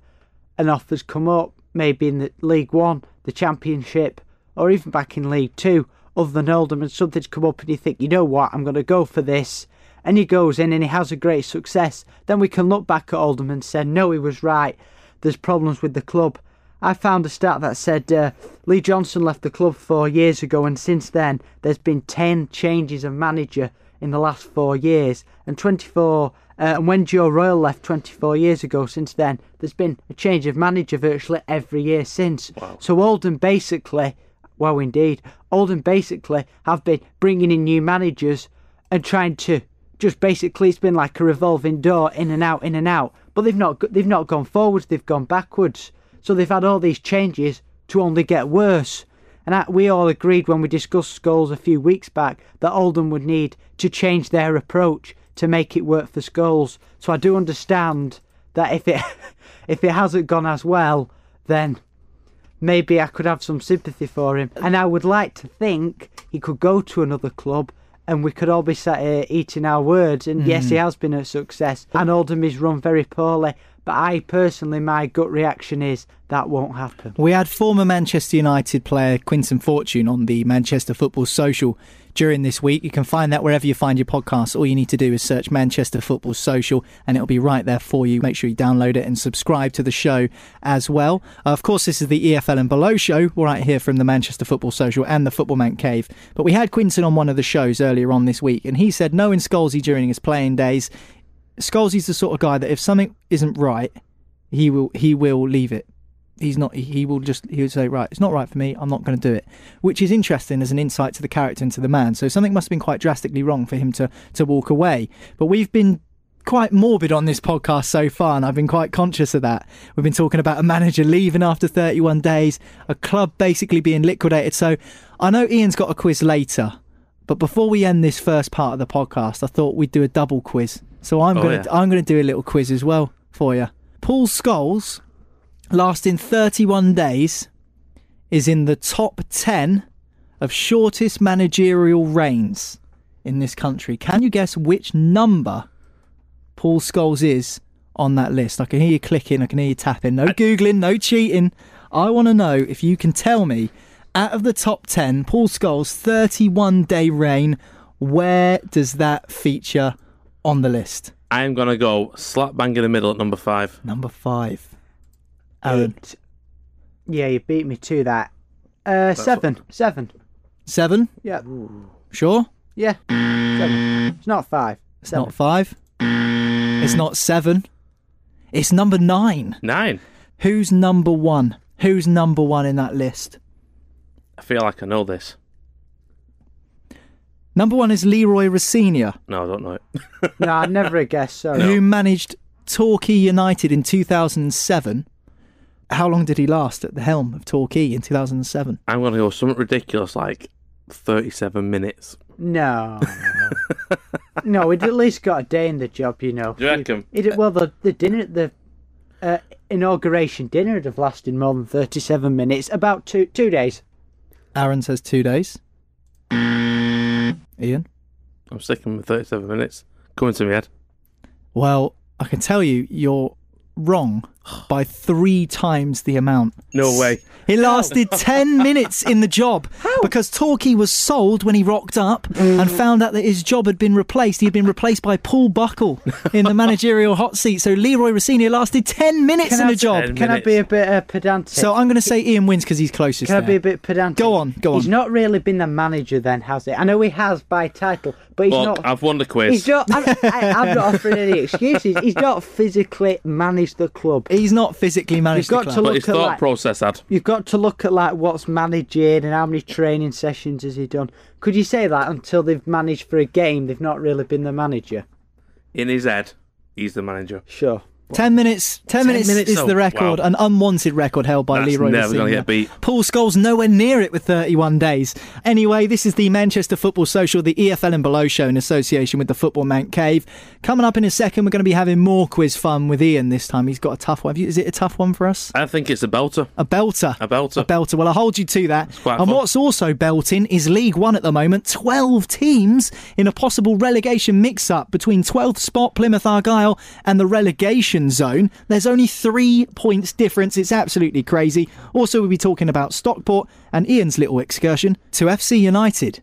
Speaker 6: and offers come up, maybe in the League One, the Championship, or even back in League Two, other than Oldham, and something's come up and you think, you know what, I'm going to go for this, and he goes in and he has a great success, then we can look back at Oldham and say, no, he was right. There's problems with the club. I found a stat that said uh, Lee Johnson left the club four years ago, and since then there's been 10 changes of manager in the last four years, and 24. Uh, and when Joe Royle left 24 years ago, since then, there's been a change of manager virtually every year since. So Oldham basically, well, indeed, Oldham basically have been bringing in new managers and trying to just basically it's been like a revolving door in and out, in and out. But they've not they've not gone forwards, they've gone backwards. So they've had all these changes to only get worse. And we all agreed when we discussed Scholes a few weeks back that Oldham would need to change their approach to make it work for Scholes. So I do understand that if it [LAUGHS] if it hasn't gone as well, then maybe I could have some sympathy for him. And I would like to think he could go to another club and we could all be sat here eating our words. And yes, he mm. has been a success. And Oldham is run very poorly. But I personally, my gut reaction is that won't happen.
Speaker 4: We had former Manchester United player Quinton Fortune on the Manchester Football Social during this week. You can find that wherever you find your podcast. All you need to do is search Manchester Football Social and it'll be right there for you. Make sure you download it and subscribe to the show as well. Uh, of course, this is the EFL and Below show right here from the Manchester Football Social and the Football Manc Cave. But we had Quinton on one of the shows earlier on this week and he said knowing Scholesy during his playing days, Scholesy's the sort of guy that if something isn't right, he will he will leave it. He's not. He will just. He would say, "Right, it's not right for me. I'm not going to do it," which is interesting as an insight to the character and to the man. So something must have been quite drastically wrong for him to to walk away. But we've been quite morbid on this podcast so far, and I've been quite conscious of that. We've been talking about a manager leaving after 31 days, a club basically being liquidated. So I know Ian's got a quiz later, but before we end this first part of the podcast, I thought we'd do a double quiz. So I'm
Speaker 5: Oh,
Speaker 4: gonna
Speaker 5: yeah.
Speaker 4: I'm gonna do a little quiz as well for you. Paul Scholes, lasting 31 days, is in the top 10 of shortest managerial reigns in this country. Can you guess which number Paul Scholes is on that list? I can hear you clicking, I can hear you tapping. No Googling, no cheating. I want to know if you can tell me, out of the top 10, Paul Scholes' 31 day reign, where does that feature on the list?
Speaker 5: I'm going to go slap bang in the middle at number five.
Speaker 4: Number five. Aaron.
Speaker 6: Eight. Yeah, you beat me to that. Uh, seven. Seven.
Speaker 4: Seven?
Speaker 6: Yeah.
Speaker 4: Sure?
Speaker 6: Yeah. Seven. It's not five.
Speaker 4: It's
Speaker 6: Seven.
Speaker 4: not five. It's not seven. It's number nine.
Speaker 5: Nine.
Speaker 4: Who's number one? Who's number one in that list?
Speaker 5: I feel like I know this.
Speaker 4: Number one is Leroy Rosenior,
Speaker 5: No, I don't know it. [LAUGHS]
Speaker 6: no, I'd never have guessed. Sorry.
Speaker 4: who managed Torquay United in 2007. How long did he last at the helm of Torquay in 2007?
Speaker 5: I'm going to go something ridiculous like 37 minutes.
Speaker 6: No. [LAUGHS] no, he'd at least got a day in the job, you know.
Speaker 5: Do you reckon?
Speaker 6: It, well, the, the dinner, the uh, inauguration dinner would have lasted more than 37 minutes. About two two days.
Speaker 4: Aaron says two days. Ian?
Speaker 5: I'm sticking with 37 minutes. Coming to me head.
Speaker 4: Well, I can tell you, you're wrong by three times the amount.
Speaker 5: No way.
Speaker 4: He lasted 10 [LAUGHS] minutes in the job because Torquay was sold when he rocked up and found out that his job had been replaced. He had been replaced by Paul Buckle in the [LAUGHS] managerial hot seat. So Leroy Rosenior lasted 10 minutes
Speaker 6: Can
Speaker 4: in
Speaker 6: I-
Speaker 4: the job.
Speaker 5: 10
Speaker 6: Can I be a bit uh, pedantic?
Speaker 4: So I'm going to say Ian wins because he's closest.
Speaker 6: Can I be a bit pedantic?
Speaker 4: Go on, go on.
Speaker 6: He's not really been the manager then, has he? I know he has by title, but he's
Speaker 5: Well,
Speaker 6: not.
Speaker 5: I've won the quiz.
Speaker 6: He's not. I'm, I, I'm not offering any [LAUGHS] excuses. He's not physically managed the club.
Speaker 4: He's not physically managed You've
Speaker 6: got
Speaker 4: the
Speaker 6: to
Speaker 4: club.
Speaker 5: but
Speaker 6: look
Speaker 5: his
Speaker 6: at
Speaker 5: thought
Speaker 6: like-
Speaker 5: process had.
Speaker 6: You've got to look at like what's managing and how many training sessions has he done. Could you say that until they've managed for a game, they've not really been the manager?
Speaker 5: In his head, he's the manager.
Speaker 6: Sure.
Speaker 4: 10 minutes 10, minutes,
Speaker 5: minutes,
Speaker 4: is
Speaker 5: oh,
Speaker 4: the record
Speaker 5: wow.
Speaker 4: an unwanted record held by
Speaker 5: That's
Speaker 4: Leroy
Speaker 5: never gonna get beat.
Speaker 4: Paul Scholes nowhere near it with 31 days anyway this is the Manchester Football Social the EFL and Below show in association with the Football Manc Cave coming up in a second we're going to be having more quiz fun with Ian this time he's got a tough one is it a tough one for us
Speaker 5: I think it's a belter.
Speaker 4: a belter.
Speaker 5: A belter.
Speaker 4: A belter. Well, I'll hold you to that. And
Speaker 5: fun.
Speaker 4: what's also belting is League One at the moment. 12 teams in a possible relegation mix up between 12th spot Plymouth Argyle and the relegation relegation zone. There's only three points difference. It's absolutely crazy. Also, we'll be talking about Stockport and Ian's little excursion to FC United.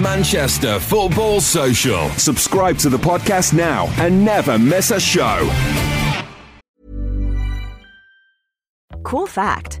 Speaker 3: Manchester Football Social. Subscribe to the podcast now and never miss a show.
Speaker 7: Cool fact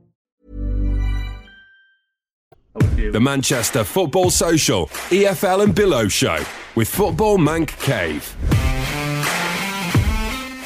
Speaker 3: The Manchester Football Social, EFL and Below Show with Football Manc Cave.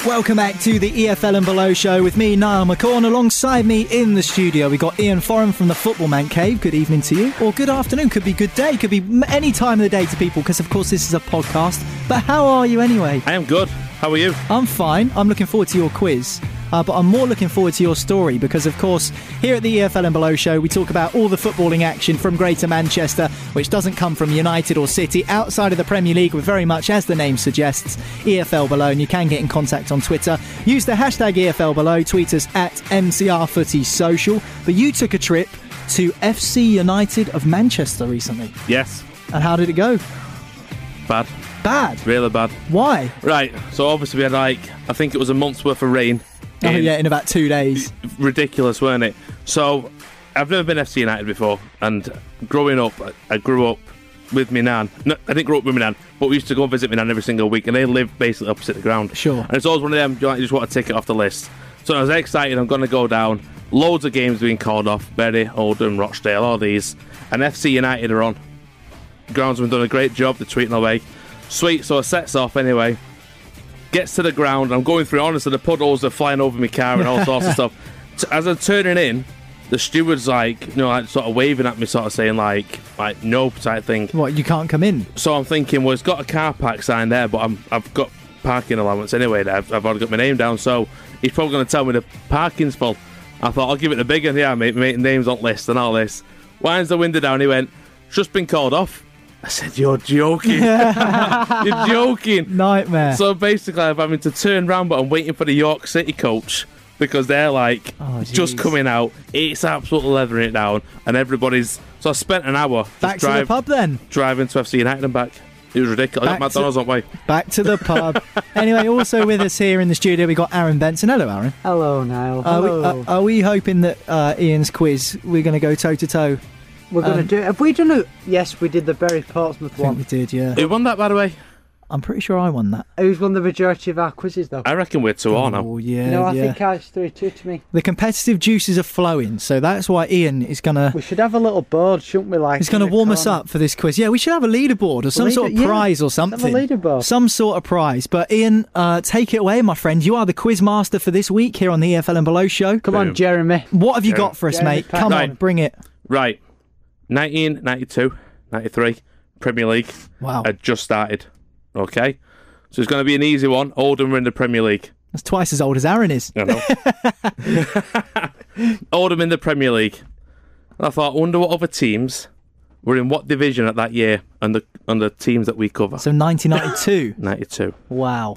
Speaker 4: Welcome back to the EFL and Below show with me, Niall McCaughan. Alongside me in the studio, we got Ian Foran from the Football Manc Cave. Good evening to you, or good afternoon. Could be good day. Could be any time of the day to people, because of course this is a podcast. But how are you anyway?
Speaker 5: I am good. How are you?
Speaker 4: I'm fine. I'm looking forward to your quiz. Uh, but I'm more looking forward to your story because, of course, here at the EFL and Below show, we talk about all the footballing action from Greater Manchester, which doesn't come from United or City, outside of the Premier League, with very much, as the name suggests, EFL Below. And you can get in contact on Twitter. Use the hashtag EFL Below, tweet us at MCR Footy Social. But you took a trip to FC United of Manchester recently.
Speaker 5: Yes.
Speaker 4: And how did it go?
Speaker 5: Bad.
Speaker 4: Bad.
Speaker 5: Really bad.
Speaker 4: Why?
Speaker 5: Right. So obviously we had like I think it was a month's worth of rain.
Speaker 4: Oh,
Speaker 5: in-
Speaker 4: yeah, in about two days.
Speaker 5: ridiculous, weren't it? So, I've never been FC United before, and growing up, I- I grew up with my nan. No, I didn't grow up with my nan, but we used to go and visit my nan every single week, and they live basically opposite the ground.
Speaker 4: Sure.
Speaker 5: And it's always one of them, you just want to take it off the list. So I was excited, I'm going to go down. Loads of games being called off Bury, Oldham, Rochdale, all these. And FC United are on. Groundsman done a great job, they're tweeting away. Sweet, so it sets off anyway gets to the ground. I'm going through, honestly, the puddles are flying over my car and all sorts of [LAUGHS] stuff. As I'm turning in, the steward's like, you know, like sort of waving at me, sort of saying like, like no type thing.
Speaker 4: What, you can't come in?
Speaker 5: So I'm thinking, well, it's got a car park sign there, but I'm, I've got parking allowance anyway. There, I've, I've already got my name down, so he's probably going to tell me the parking's full. I thought I'll give it the big one. Yeah, mate, mate, name's on list and all this. Winds the window down. He went, just been called off. I said, you're joking. [LAUGHS] you're joking.
Speaker 4: Nightmare.
Speaker 5: So basically, I'm having to turn round, but I'm waiting for the York City coach because they're like
Speaker 4: Oh,
Speaker 5: just coming out. It's absolutely leathering it down, and everybody's. So I spent an hour just
Speaker 4: Back to
Speaker 5: drive,
Speaker 4: the pub then.
Speaker 5: driving to FC United and back. It was ridiculous. I
Speaker 4: Back
Speaker 5: got
Speaker 4: to-
Speaker 5: McDonald's on way.
Speaker 4: Back to the pub. [LAUGHS] anyway, also with us here in the studio, we got Aaron Benson. Hello, Aaron.
Speaker 6: Hello, Niall.
Speaker 4: Are we,
Speaker 6: Hello.
Speaker 4: are, are we hoping that uh, Ian's quiz, we're going to go toe to toe?
Speaker 6: We're going to
Speaker 4: um,
Speaker 6: do. Have we done it? Yes, we did the Bury Portsmouth
Speaker 4: I think we did, yeah.
Speaker 5: Who won that, by the way?
Speaker 4: I'm pretty sure I won that.
Speaker 6: Who's won the majority of our quizzes, though?
Speaker 5: I reckon we're two on now.
Speaker 4: Oh, yeah.
Speaker 6: no, I
Speaker 4: yeah.
Speaker 6: think ours three two to me.
Speaker 4: The competitive juices are flowing, so that's why Ian is going to.
Speaker 6: We should have a little board, shouldn't we? Like
Speaker 4: He's going to warm us up for this quiz. Yeah, we should have a leaderboard or some
Speaker 6: Leader-
Speaker 4: sort of
Speaker 6: yeah,
Speaker 4: prize or
Speaker 6: let's have a
Speaker 4: something.
Speaker 6: leaderboard.
Speaker 4: Some sort of prize. But Ian, uh, take it away, my friend. You are the quiz master for this week here on the EFL and Below show.
Speaker 6: Come
Speaker 5: Boom.
Speaker 6: on, Jeremy.
Speaker 4: What have you
Speaker 5: Yeah.
Speaker 4: got for us,
Speaker 6: Yeah,
Speaker 4: mate?
Speaker 6: pack
Speaker 4: Come
Speaker 5: nine.
Speaker 4: on, bring it.
Speaker 5: Right. 1992, 93, Premier League
Speaker 4: Wow.
Speaker 5: had just started. Okay. So it's going to be an easy one. Oldham were in the Premier League.
Speaker 4: That's twice as old as Aaron is.
Speaker 5: I know. [LAUGHS] Oldham in the Premier League. I thought, I wonder what other teams were in what division at that year and the and the teams that we cover.
Speaker 4: So 1992. [LAUGHS]
Speaker 5: 92.
Speaker 4: wow.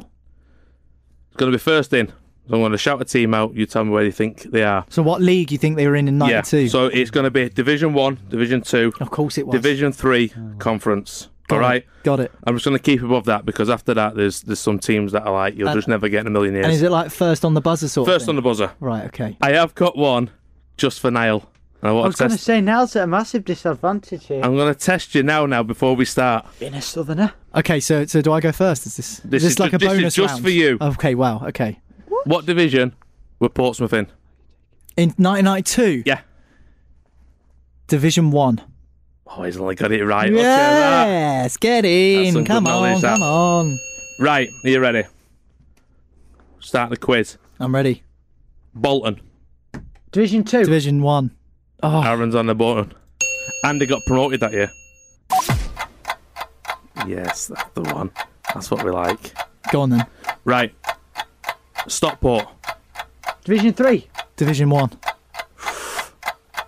Speaker 5: It's going to be first in. So I'm going to shout a team out. You tell me where you think they are.
Speaker 4: So what league you think they were in in 92?
Speaker 5: Yeah. So it's going to be Division 1, Division 2,
Speaker 4: of course it was.
Speaker 5: Division 3, Conference,
Speaker 4: Got
Speaker 5: All
Speaker 4: it. Got it.
Speaker 5: I'm just going to keep above that because after that, there's there's some teams that are like you'll
Speaker 4: And-
Speaker 5: just never get in a million years.
Speaker 4: And is it like first on the buzzer sort of
Speaker 5: First
Speaker 4: thing?
Speaker 5: on the buzzer.
Speaker 4: Right, okay.
Speaker 5: I have got one just for Niall. I
Speaker 6: I was going to
Speaker 5: test.
Speaker 6: say Niall's at a massive disadvantage here.
Speaker 5: I'm going to test you now. Now before we start,
Speaker 6: Being a southerner.
Speaker 4: Okay, so so do I go first? Is this,
Speaker 5: This
Speaker 4: is
Speaker 5: is
Speaker 4: like
Speaker 5: ju-
Speaker 4: a
Speaker 5: this is
Speaker 4: bonus
Speaker 5: just
Speaker 4: round?
Speaker 5: for you.
Speaker 4: Okay, wow, okay.
Speaker 5: What division were Portsmouth in?
Speaker 4: In 1992,
Speaker 5: Yeah.
Speaker 4: Division 1.
Speaker 5: Oh, he's only got it right. I'll tell you that.
Speaker 4: Yes, get in. Come
Speaker 5: good knowledge,
Speaker 4: on, come on.
Speaker 5: Right, are you ready? Start the quiz.
Speaker 4: I'm ready.
Speaker 5: Bolton.
Speaker 6: Division 2.
Speaker 4: Division 1. Oh,
Speaker 5: Aaron's on the button. Andy got promoted that year. Yes, that's the one. That's what we like.
Speaker 4: go on then.
Speaker 5: Right. Stockport.
Speaker 6: Division 3.
Speaker 4: Division 1.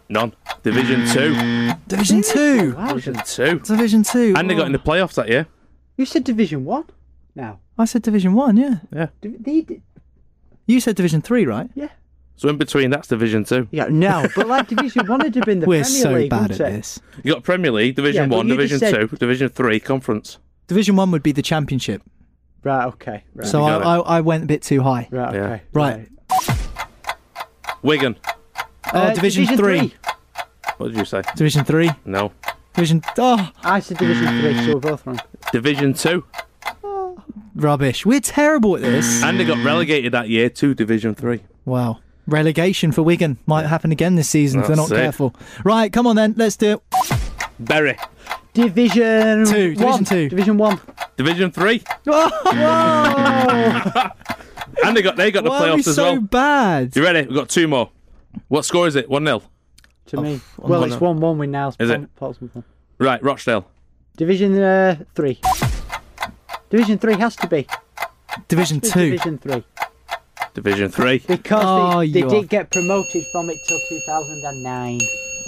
Speaker 5: None. Division 2.
Speaker 4: Division 2.
Speaker 6: Wow.
Speaker 5: Division 2.
Speaker 4: Division 2.
Speaker 5: Andy got in the playoffs that year.
Speaker 6: You said Division 1 now.
Speaker 4: I said Division 1, yeah.
Speaker 5: Yeah.
Speaker 6: Div- the- the-
Speaker 4: You said Division 3, right? Yeah.
Speaker 5: So in between, that's Division 2.
Speaker 6: Yeah, no, but like Division 1 would have been the [LAUGHS]
Speaker 4: We're
Speaker 6: Premier
Speaker 4: so
Speaker 6: League,
Speaker 4: bad
Speaker 6: wouldn't
Speaker 4: at
Speaker 6: it?
Speaker 4: this.
Speaker 5: You got Premier League, Division
Speaker 6: Yeah, but
Speaker 5: 1,
Speaker 6: you
Speaker 5: Division
Speaker 6: said-
Speaker 5: 2, Division 3, Conference.
Speaker 4: Division 1 would be the championship.
Speaker 6: Right, okay. Right,
Speaker 4: so I. I, I went a bit too high.
Speaker 6: right,
Speaker 5: Yeah.
Speaker 6: okay.
Speaker 4: Right.
Speaker 5: Wigan.
Speaker 4: Oh,
Speaker 6: Uh,
Speaker 4: Division, 3.
Speaker 5: What did you say?
Speaker 4: Division 3.
Speaker 5: No.
Speaker 4: Division. Oh,
Speaker 6: I said Division 3, so we're both wrong.
Speaker 5: Division 2.
Speaker 4: rubbish. We're terrible at this.
Speaker 5: And they got relegated that year to Division 3.
Speaker 4: Wow. Relegation for Wigan might happen again this season if they're not
Speaker 5: That's it.
Speaker 4: careful. Right, come on then. Let's do it.
Speaker 5: Bury.
Speaker 6: Division
Speaker 4: Two, Division
Speaker 6: 1.
Speaker 4: two.
Speaker 6: Division 1.
Speaker 5: Division 3. [LAUGHS]
Speaker 4: Whoa! [LAUGHS]
Speaker 5: And they got they got the
Speaker 4: Why are we
Speaker 5: playoffs as
Speaker 4: so
Speaker 5: well.
Speaker 4: bad?
Speaker 5: You ready? We've got two more. What score is it? 1 0.
Speaker 6: To me.
Speaker 4: I'm
Speaker 6: Well,
Speaker 4: gonna-
Speaker 6: it's 1 1 with Niall's.
Speaker 5: Is it?
Speaker 6: Portsmouth.
Speaker 5: Right, Rochdale.
Speaker 6: Division uh, 3. Division 3 has to be.
Speaker 4: Division
Speaker 6: It's
Speaker 4: 2.
Speaker 6: Division 3.
Speaker 5: Division 3.
Speaker 6: Because
Speaker 4: Oh,
Speaker 6: they, they
Speaker 4: you
Speaker 6: did get promoted from it till 2009.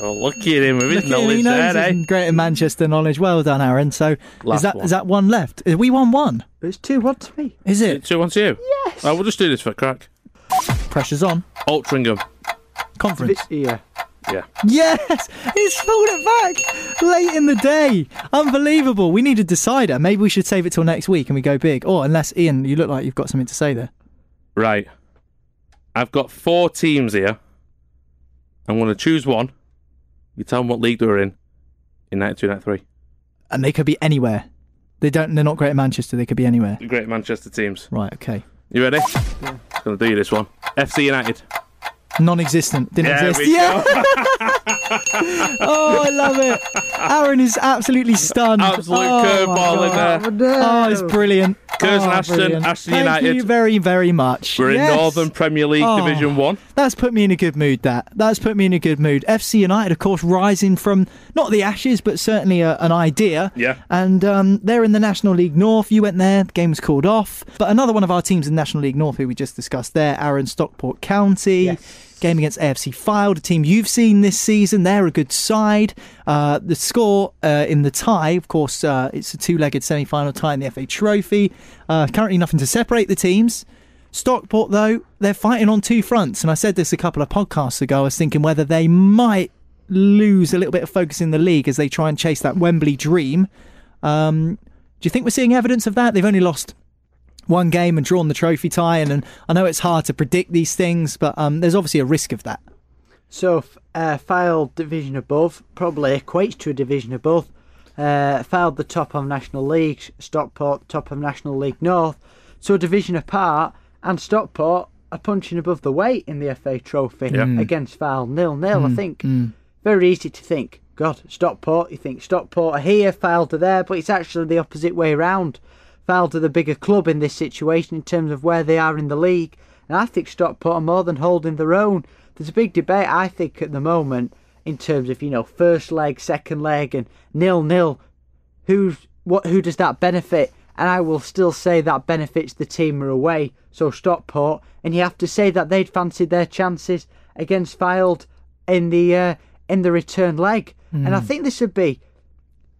Speaker 5: Oh, look at him with his
Speaker 4: Look at him,
Speaker 5: knowledge
Speaker 4: he knows
Speaker 5: there, eh?
Speaker 4: his Greater Manchester knowledge. Well done, Aaron. So
Speaker 5: Last
Speaker 4: is that
Speaker 5: one.
Speaker 4: is that one left? Is we won one.
Speaker 6: It's 2 1 to me.
Speaker 4: Is it?
Speaker 5: Two one to you. Yes. Oh, we'll just do this for crack.
Speaker 4: Pressure's on.
Speaker 5: Altrincham.
Speaker 4: Conference.
Speaker 6: Yeah.
Speaker 5: Yeah.
Speaker 4: Yes, he's pulled it back late in the day. Unbelievable. We need a decider. Maybe we should save it till next week and we go big. Or unless Ian, you look like you've got something to say there.
Speaker 5: Right. I've got four teams here. I'm going to choose one. You tell them what league they were in in 92 93.
Speaker 4: And they could be anywhere. They don't. They're not Greater Manchester. They could be anywhere.
Speaker 5: The Great Manchester teams.
Speaker 4: Right. Okay.
Speaker 5: You ready? Yeah. Just going to do you this one. FC United.
Speaker 4: Non-existent. Didn't
Speaker 5: There
Speaker 4: exist.
Speaker 5: we
Speaker 4: Yeah. [LAUGHS] oh, I love it. Aaron is absolutely stunned.
Speaker 5: Absolute
Speaker 4: oh, my
Speaker 5: curveball in
Speaker 4: God.
Speaker 5: there.
Speaker 4: Oh, oh it's brilliant.
Speaker 5: Curzon
Speaker 4: oh,
Speaker 5: Ashton,
Speaker 4: brilliant.
Speaker 5: Ashton
Speaker 4: Thank
Speaker 5: United.
Speaker 4: you very, very much.
Speaker 5: We're
Speaker 4: Yes.
Speaker 5: in Northern Premier League
Speaker 4: Oh.
Speaker 5: Division 1.
Speaker 4: That's put me in a good mood. That that's put me in a good mood. FC United, of course, rising from not the ashes, but certainly a, an idea.
Speaker 5: Yeah.
Speaker 4: And um, they're in the National League North. You went there. The game was called off. But another one of our teams in National League North, who we just discussed there, Aaron Stockport County. Game against AFC Fylde, a team you've seen this season. They're a good side. Uh, the score uh, in the tie, of course, uh, it's a two-legged semi-final tie in the FA Trophy. Uh, currently, nothing to separate the teams. Stockport, though, they're fighting on two fronts. And I said this a couple of podcasts ago. I was thinking whether they might lose a little bit of focus in the league as they try and chase that Wembley dream. Um, do you think we're seeing evidence of that? They've only lost one game and drawn the trophy tie. And, and I know it's hard to predict these things, but um, there's obviously a risk of that.
Speaker 6: So, f- uh, Fylde division above probably equates to a division above. Uh, Fylde the top of National League, Stockport top of National League North. So, a division apart, and Stockport are punching above the weight in the FA Trophy
Speaker 5: Yeah. Mm.
Speaker 6: against Fylde nil nil. I think very easy to think. God, Stockport. You think Stockport are here, Fylde are there, but it's actually the opposite way round. Fylde are the bigger club in this situation in terms of where they are in the league, and I think Stockport are more than holding their own. There's a big debate, I think, at the moment in terms of you know first leg, second leg, and nil nil. Who's what? Who does that benefit? And I will still say that benefits the team are away. So Stockport, and you have to say that they'd fancied their chances against Fylde in the uh, in the return leg. And I think this would be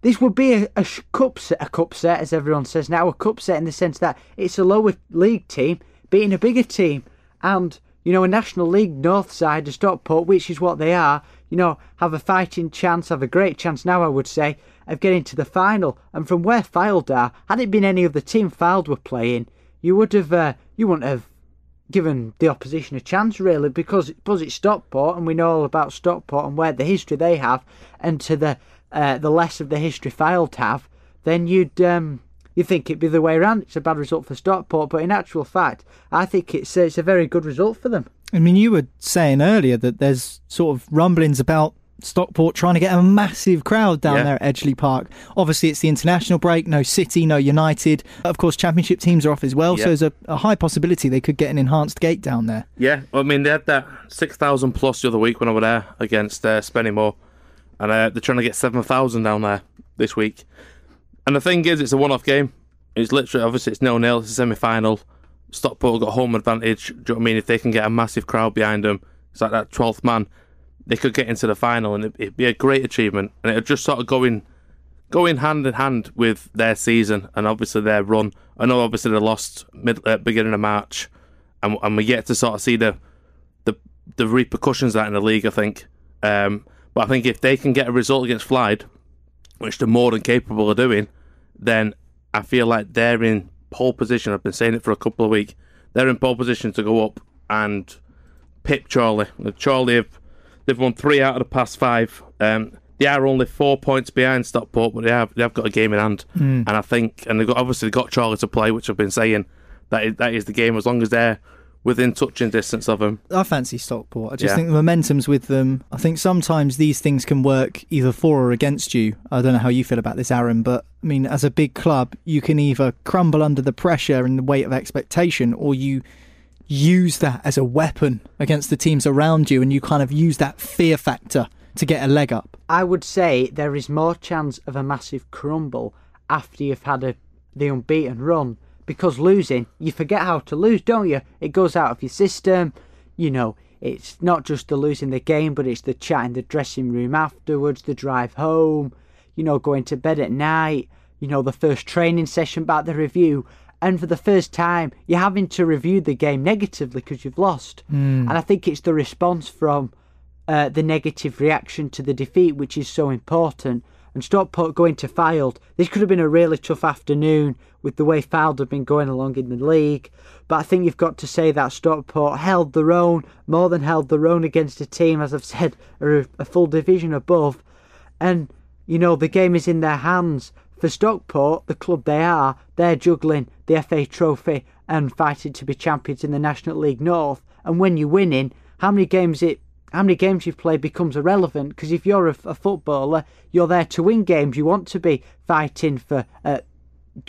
Speaker 6: this would be a, a cup set, a cup set, as everyone says now, a cup set in the sense that it's a lower league team beating a bigger team, and you know, a National League North side of Stockport, which is what they are, you know, have a fighting chance, have a great chance now, I would say, of getting to the final. And from where Fylde are, had it been any other team Fylde were playing, you would have, uh, you wouldn't have given the opposition a chance really because because it's Stockport and we know all about Stockport and where the history they have and to the uh, the less of the history Fylde have then you'd um, you think it'd be the way around it's a bad result for Stockport but in actual fact I think it's it's a very good result for them
Speaker 4: I mean you were saying earlier that there's sort of rumblings about Stockport trying to get a massive crowd down
Speaker 5: Yeah.
Speaker 4: there at Edgeley Park. Obviously, it's the international break, no City, no United. Of course, Championship teams are off as well,
Speaker 5: Yeah.
Speaker 4: so there's a, a high possibility they could get an enhanced gate down there.
Speaker 5: Yeah, I mean they had that six thousand plus the other week when I was there against uh, Spennymoor, and uh, they're trying to get seven thousand down there this week. And the thing is, it's a one-off game. It's literally obviously it's nil nil. It's a semi-final. Stockport got home advantage. Do you know what I mean? If they can get a massive crowd behind them, it's like that twelfth man. They could get into the final, and it, it'd be a great achievement. And it'd just sort of go in, go in hand in hand with their season and obviously their run. I know obviously they lost mid uh, beginning of March, and, and we yet to sort of see the the the repercussions of that in the league. I think, um, but I think if they can get a result against Fylde, which they're more than capable of doing, then I feel like they're in pole position. I've been saying it for a couple of weeks. They're in pole position to go up and pip Chorley. Chorley have they've won three out of the past five. Um, they are only four points behind Stockport, but they have they have got a game in hand,
Speaker 4: Mm.
Speaker 5: and I think and they've got obviously they've got Chorley to play, which I've been saying that is, that is the game as long as they're within touching distance of them.
Speaker 4: I fancy Stockport. I just
Speaker 5: Yeah.
Speaker 4: think the momentum's with them. I think sometimes these things can work either for or against you. I don't know how you feel about this, Aaron, but I mean, as a big club, you can either crumble under the pressure and the weight of expectation, or you use that as a weapon against the teams around you, and you kind of use that fear factor to get a leg up.
Speaker 6: I would say there is more chance of a massive crumble after you've had a the unbeaten run because losing, you forget how to lose, don't you? It goes out of your system. You know, it's not just the losing the game, but it's the chat in the dressing room afterwards, the drive home, you know, going to bed at night, you know, the first training session back the review. And for the first time, you're having to review the game negatively because you've lost.
Speaker 4: Mm.
Speaker 6: And I think it's the response from uh, the negative reaction to the defeat, which is so important. And Stockport going to Fylde, this could have been a really tough afternoon with the way Fylde have been going along in the league. But I think you've got to say that Stockport held their own, more than held their own against a team, as I've said, a, a full division above. And, you know, the game is in their hands. For Stockport, the club they are, they're juggling the FA Trophy and fighting to be champions in the National League North. And when you're winning, how many games it how many games you've played becomes irrelevant because if you're a, a footballer, you're there to win games. You want to be fighting for uh,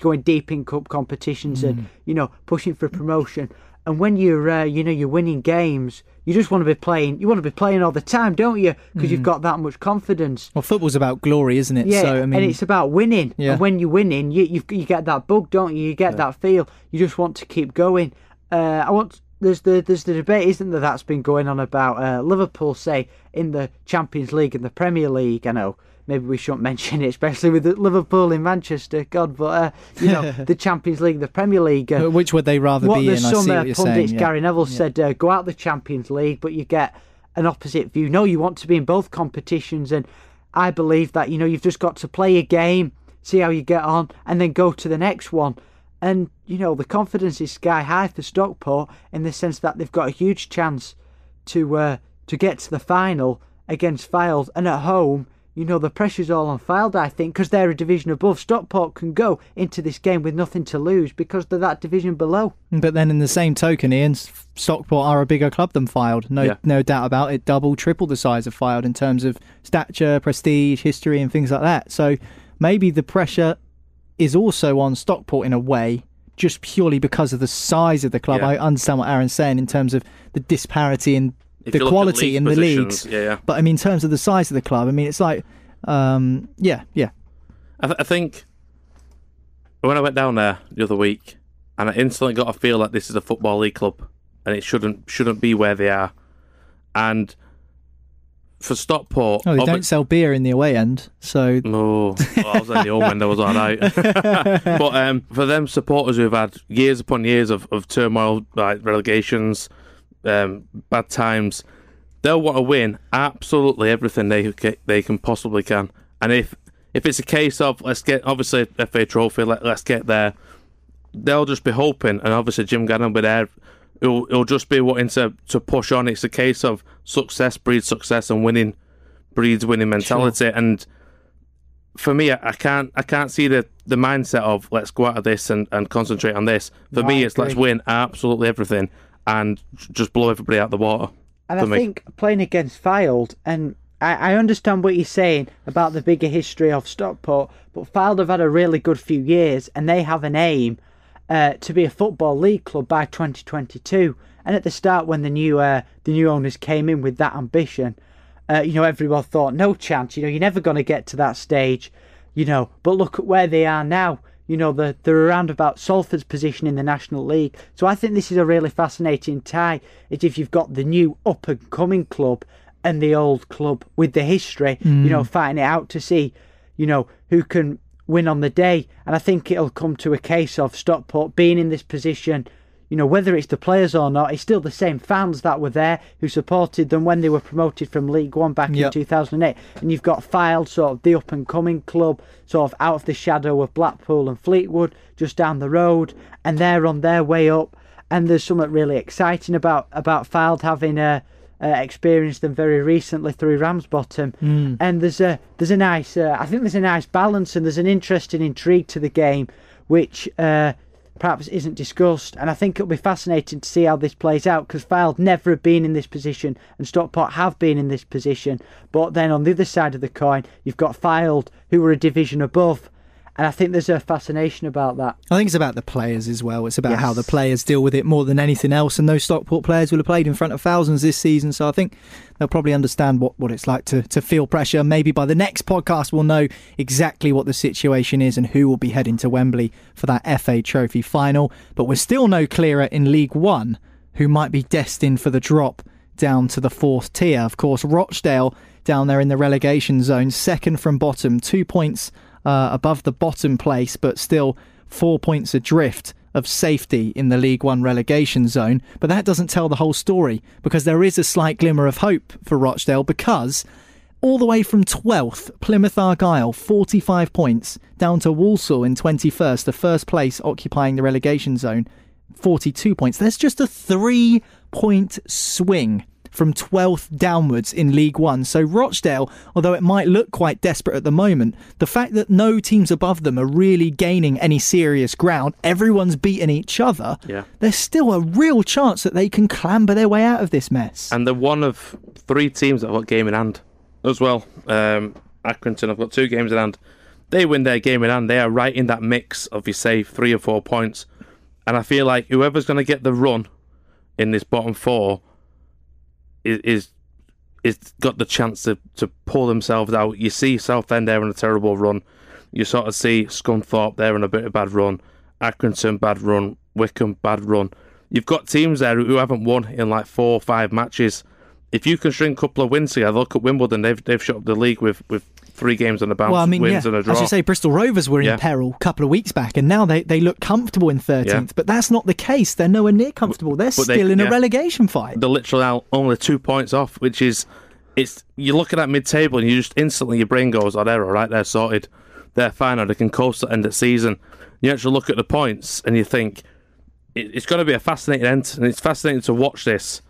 Speaker 6: going deep in cup competitions and you know pushing for promotion. And when you're uh, you know you're winning games, you just want to be playing. You want to be playing all the time, don't you? Because you've
Speaker 4: Mm.
Speaker 6: got that much confidence.
Speaker 4: Well, football's about glory, isn't it?
Speaker 6: Yeah,
Speaker 4: so, I mean,
Speaker 6: and it's about winning.
Speaker 4: Yeah.
Speaker 6: And when you're winning, you you you get that bug, don't you? You get that feel. You just want to keep going. Uh, I want. There's the there's the debate, isn't there? That's been going on about uh, Liverpool, say in the Champions League and the Premier League. I know maybe we shouldn't [LAUGHS] mention it, especially with Liverpool in Manchester. God, but uh, you know [LAUGHS] the Champions League, the Premier League. Uh,
Speaker 4: which would they rather
Speaker 6: what
Speaker 4: be in? I see
Speaker 6: uh,
Speaker 4: what you're
Speaker 6: pundits,
Speaker 4: saying. yeah.
Speaker 6: Gary Neville
Speaker 4: Yeah.
Speaker 6: said, uh, go out the Champions League, but you get an opposite view. No, you want to be in both competitions, and I believe that you know you've just got to play a game, see how you get on, and then go to the next one. And you know the confidence is sky high for Stockport in the sense that they've got a huge chance to uh, to get to the final against Fylde, and at home. You know the pressure's all on Fylde, I think, because they're a division above. Stockport can go into this game with nothing to lose because they're that division below.
Speaker 4: But then, in the same token, Ian, Stockport are a bigger club than Fylde. No,
Speaker 6: Yeah.
Speaker 4: no doubt about it. Double, triple the size of Fylde in terms of stature, prestige, history, and things like that. So maybe the pressure is also on Stockport in a way, just purely because of the size of the club.
Speaker 5: Yeah.
Speaker 4: I understand what Aaron's saying in terms of the disparity in
Speaker 5: If
Speaker 4: the
Speaker 5: you look at
Speaker 4: quality in the leagues.
Speaker 5: yeah, yeah.
Speaker 4: But I mean, in terms of the size of the club, I mean, it's like, um, yeah, yeah.
Speaker 5: I, th- I think when I went down there the other week, and I instantly got a feel like this is a football league club, and it shouldn't shouldn't be where they are. And for Stockport,
Speaker 4: Oh, they don't sell beer in the away end, so
Speaker 5: No, well, I was at the home end. I was all right. [LAUGHS] but um, for them supporters who've had years upon years of, of turmoil, like relegations, um, bad times, they'll want to win absolutely everything they they can possibly can. And if if it's a case of let's get obviously FA Trophy, let, let's get there, they'll just be hoping. And obviously Jim Gannon will be there. It'll, it'll just be wanting to, to push on. It's a case of success breeds success and winning breeds winning mentality. And for me, I, I can't I can't see the, the mindset of let's go out of this and, and concentrate on this. For
Speaker 6: No,
Speaker 5: me, it's let's win absolutely everything and just blow everybody out the water.
Speaker 6: And I
Speaker 5: me.
Speaker 6: think playing against Fylde, and I, I understand what you're saying about the bigger history of Stockport, but Fylde have had a really good few years, and they have an aim uh, to be a football league club by 2022. And at the start, when the new uh, the new owners came in with that ambition, uh, you know, everyone thought no chance. You know, you're never going to get to that stage. You know, but look at where they are now. You know, they're, they're around about Salford's position in the National League. So I think this is a really fascinating tie. It's if you've got the new up and coming club and the old club with the history, you know, fighting it out to see, you know, who can win on the day. And I think it'll come to a case of Stockport being in this position. You know, whether it's the players or not, it's still the same fans that were there who supported them when they were promoted from League One back
Speaker 4: Yep.
Speaker 6: in 2008. And you've got Fylde, sort of the up and coming club, sort of out of the shadow of Blackpool and Fleetwood, just down the road, and they're on their way up. And there's something really exciting about about Fylde having uh, uh, experienced them very recently through Ramsbottom. And there's a there's a nice uh, I think there's a nice balance and there's an interesting intrigue to the game, which. Uh, perhaps isn't discussed. And I think it'll be fascinating to see how this plays out because Fylde never have been in this position and Stockport have been in this position. But then on the other side of the coin, you've got Fylde who were a division above. And I think there's a fascination about that.
Speaker 4: I think it's about the players as well. It's about how the players deal with it more than anything else. And those Stockport players will have played in front of thousands this season. So I think they'll probably understand what, what it's like to, to feel pressure. Maybe by the next podcast, we'll know exactly what the situation is and who will be heading to Wembley for that FA Trophy final. But we're still no clearer in League One who might be destined for the drop down to the fourth tier. Of course, Rochdale down there in the relegation zone, second from bottom, two points uh, above the bottom place, but still four points adrift of safety in the League One relegation zone. But that doesn't tell the whole story because there is a slight glimmer of hope for Rochdale because all the way from 12th, Plymouth Argyle, 45 points, down to Walsall in 21st, the first place occupying the relegation zone, 42 points. There's just a three point swing from 12th downwards in League One. So Rochdale, although it might look quite desperate at the moment, the fact that no teams above them are really gaining any serious ground, everyone's beating each other,
Speaker 5: Yeah.
Speaker 4: there's still a real chance that they can clamber their way out of this mess.
Speaker 5: And they're one of three teams that have got game in hand as well. Um, Accrington have got two games in hand. They win their game in hand. They are right in that mix of, you say, three or four points. And I feel like whoever's going to get the run in this bottom four is is, is got the chance to, to pull themselves out. You see Southend there on a terrible run. You sort of see Scunthorpe there on a bit of bad run. Accrington bad run. Wycombe bad run. You've got teams there who haven't won in like four or five matches. If you can string a couple of wins together, look at Wimbledon. They've they've shot up the league with, with three games on the bounce,
Speaker 4: Well, I mean,
Speaker 5: wins
Speaker 4: yeah,
Speaker 5: and a draw.
Speaker 4: as you say, Bristol Rovers were in
Speaker 5: Yeah.
Speaker 4: peril a couple of weeks back, and now they, they look comfortable in 13th.
Speaker 5: Yeah.
Speaker 4: But that's not the case. They're nowhere near comfortable. They're
Speaker 5: But they-
Speaker 4: still in a relegation fight.
Speaker 5: They're literally out only two points off, which is it's you're looking at mid table and you just instantly your brain goes, Oh, they're all right, they're sorted. They're fine, or they can coast to end of season. You actually look at the points and you think it, it's going to be a fascinating end, and it's fascinating to watch this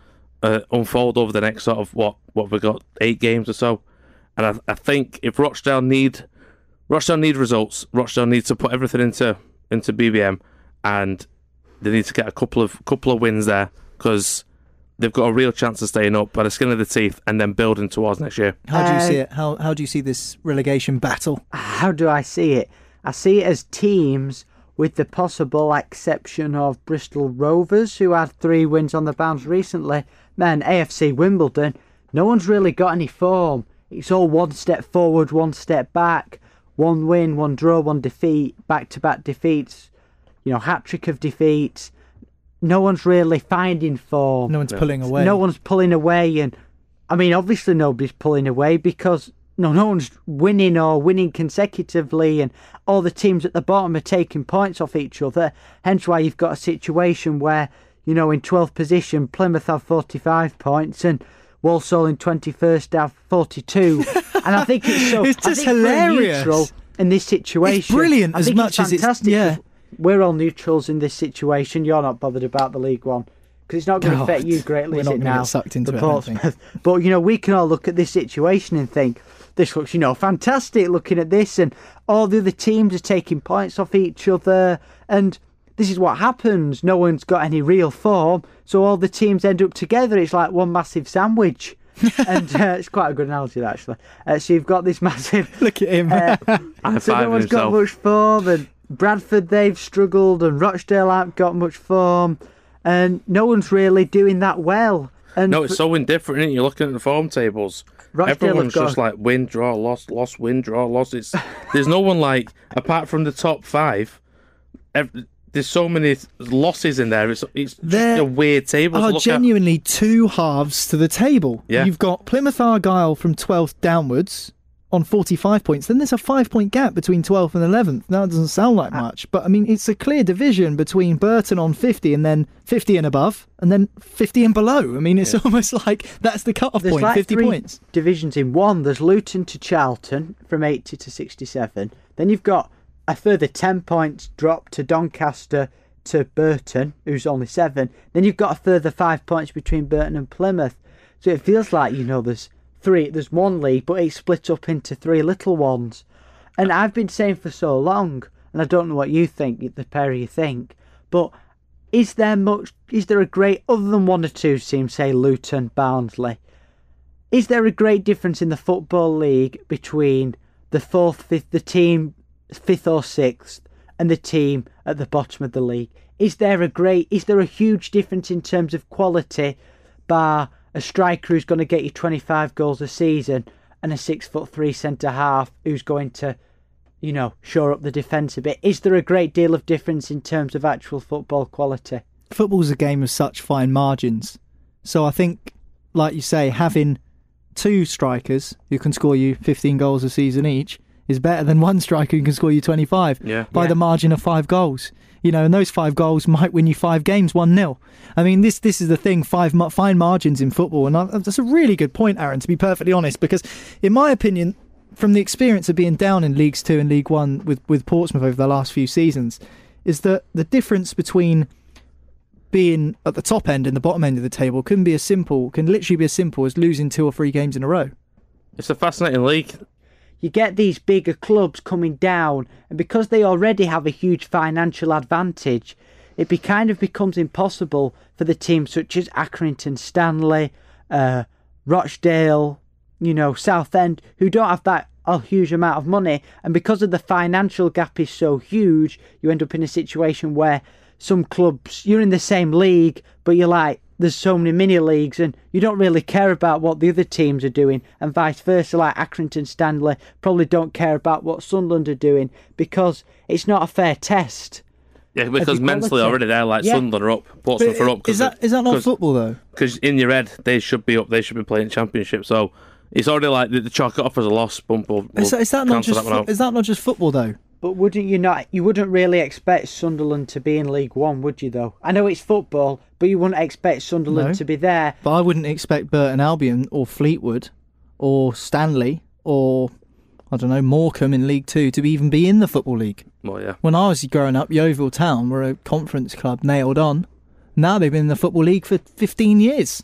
Speaker 5: uh, unfold over the next sort of what what we got eight games or so. And I, I think if Rochdale need Rochdale need results, Rochdale needs to put everything into into BBM, and they need to get a couple of couple of wins there because they've got a real chance of staying up by the skin of the teeth and then building towards next year.
Speaker 4: How do you
Speaker 6: Uh,
Speaker 4: see it? How, how do you see this relegation battle?
Speaker 6: How do I see it? I see it as teams with the possible exception of Bristol Rovers, who had three wins on the bounce recently. Man, AFC Wimbledon, no one's really got any form. It's all one step forward, one step back, one win, one draw, one defeat, back to back defeats, you know, hat trick of defeats. No one's really finding form.
Speaker 4: No one's pulling away.
Speaker 6: No one's pulling away, and I mean, obviously nobody's pulling away because no, no one's winning or winning consecutively, and all the teams at the bottom are taking points off each other. Hence, why you've got a situation where you know, in 12th position, Plymouth have 45 points and Walsall in 21st have 42. [LAUGHS] and I think it's so.
Speaker 4: It's just hilarious.
Speaker 6: neutral in this situation.
Speaker 4: It's brilliant as much as it's-
Speaker 6: fantastic
Speaker 4: yeah.
Speaker 6: We're all neutrals in this situation. You're not bothered about the League One because it's not going to
Speaker 4: No,
Speaker 6: affect you greatly,
Speaker 4: we're
Speaker 6: is
Speaker 4: not
Speaker 6: it now?
Speaker 4: get sucked into it, I don't think.
Speaker 6: Portsmouth. [LAUGHS] But you know, we can all look at this situation and think this looks, you know, fantastic. Looking at this, and all the other teams are taking points off each other, and this is what happens. No one's got any real form, so all the teams end up together. It's like one massive sandwich. [LAUGHS] and uh, it's quite a good analogy, actually. Uh, so you've got this massive. [LAUGHS]
Speaker 4: Look at him.
Speaker 6: Uh, [LAUGHS]
Speaker 5: High
Speaker 6: so no
Speaker 5: five
Speaker 6: one's got much form, and Bradford they've struggled, and Rochdale haven't got much form, and no one's really doing that well. And
Speaker 5: No, it's so indifferent. Isn't it? You're looking at the form tables.
Speaker 6: Rochdale have
Speaker 5: just like win, draw, loss, loss, win, draw, loss. It's there's no one like apart from the top five. Ev- there's so many losses in there. It's it's just
Speaker 4: There
Speaker 5: a weird table to
Speaker 4: are
Speaker 5: look
Speaker 4: genuinely two halves to the table.
Speaker 5: Yeah.
Speaker 4: You've got Plymouth Argyle from 12th downwards on 45 points. Then there's a five point gap between 12th and 11th. Now, it doesn't sound like ah. much, but I mean, it's a clear division between Burton on 50 and then 50 and above, and then 50 and below. I mean, it's almost [LAUGHS] like that's the cut off point
Speaker 6: like
Speaker 4: 50 points.
Speaker 6: divisions in one. There's Luton to Charlton from 80 to 67. Then you've got a further 10 points drop to Doncaster to Burton, who's only seven. Then you've got a further five points between Burton and Plymouth. So it feels like, you know, there's three, there's one league, but it's split up into three little ones. And I've been saying for so long, and I don't know what you think, the pair of you think, but is there much, is there a great, other than one or two teams, say Luton, Barnsley, is there a great difference in the football league between the fourth, fifth, the team fifth or sixth, and the team at the bottom of the league? Is there a great, is there a huge difference in terms of quality, bar a striker who's going to get you 25 goals a season and a six foot three centre half who's going to, you know, shore up the defence a bit? Is there a great deal of difference in terms of actual football quality?
Speaker 4: Football's a game of such fine margins. So I think, like you say, having two strikers who can score you 15 goals a season each is better than one striker who can score you 25
Speaker 5: Yeah.
Speaker 4: by
Speaker 6: Yeah.
Speaker 4: the margin of five goals. You know, and those five goals might win you five games, one 0 I mean, this this is the thing: five fine margins in football, and I, that's a really good point, Aaron. To be perfectly honest, because in my opinion, from the experience of being down in Leagues Two and League One with with Portsmouth over the last few seasons, is that the difference between being at the top end and the bottom end of the table can be as simple, can literally be as simple as losing two or three games in a row.
Speaker 5: It's a fascinating league.
Speaker 6: You get these bigger clubs coming down, and because they already have a huge financial advantage, it be kind of becomes impossible for the teams such as Accrington, Stanley, uh, Rochdale, you know, Southend, who don't have that a huge amount of money, and because of the financial gap is so huge, you end up in a situation where some clubs you're in the same league, but you're like there's so many mini leagues and you don't really care about what the other teams are doing and vice versa like Accrington Stanley probably don't care about what Sunderland are doing because it's not a fair test.
Speaker 5: Yeah, because mentally already they're like
Speaker 6: Yeah.
Speaker 5: Sunderland are up, Portsmouth are up.
Speaker 4: is that is that not football though?
Speaker 5: Because in your head they should be up, they should be playing championship. So it's already like the, the chalk it off as a loss. Bump. We'll,
Speaker 4: Is, that, is that not just
Speaker 5: that
Speaker 4: fo- is that not just football though?
Speaker 6: But wouldn't you not you wouldn't really expect Sunderland to be in League 1, would you though? I know it's football, but you wouldn't expect Sunderland
Speaker 4: No.
Speaker 6: to be there.
Speaker 4: But I wouldn't expect Burton Albion or Fleetwood or Stanley or I don't know Morecambe in League Two to be even be in the football league.
Speaker 5: Well, yeah.
Speaker 4: When I was growing up, Yeovil Town were a conference club nailed on. Now they've been in the football league for 15 years.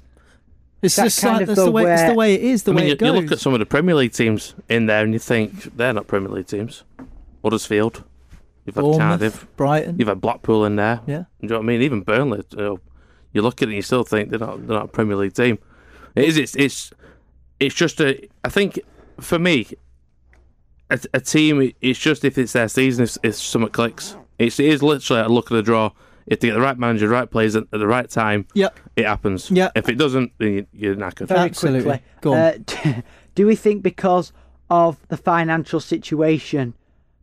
Speaker 4: It's
Speaker 6: That
Speaker 4: just
Speaker 6: kind
Speaker 4: like,
Speaker 6: of
Speaker 4: that's the
Speaker 6: the
Speaker 4: way it's the way it is. The
Speaker 5: I mean,
Speaker 4: way
Speaker 5: you,
Speaker 4: it goes.
Speaker 5: you look at some of the Premier League teams in there, and you think they're not Premier League teams. Huddersfield, you've had
Speaker 4: Bournemouth,
Speaker 5: Cardiff,
Speaker 4: Brighton.
Speaker 5: you've had Blackpool in there.
Speaker 4: Yeah.
Speaker 5: Do you know what I mean? Even Burnley. You, know, you look at it, and you still think they're not they're not a Premier League team. It is. It's it's it's just a. I think for me, a, a team. It's just if it's their season, if, if something clicks. It's, it is literally a look at the draw. If they get the right manager, the right players at, at the right time,
Speaker 4: Yep.
Speaker 5: it happens.
Speaker 4: Yeah.
Speaker 5: If it doesn't, then you, you're knackered.
Speaker 6: Very
Speaker 4: Absolutely.
Speaker 6: quickly.
Speaker 4: Go on.
Speaker 6: Uh, [LAUGHS] do we think because of the financial situation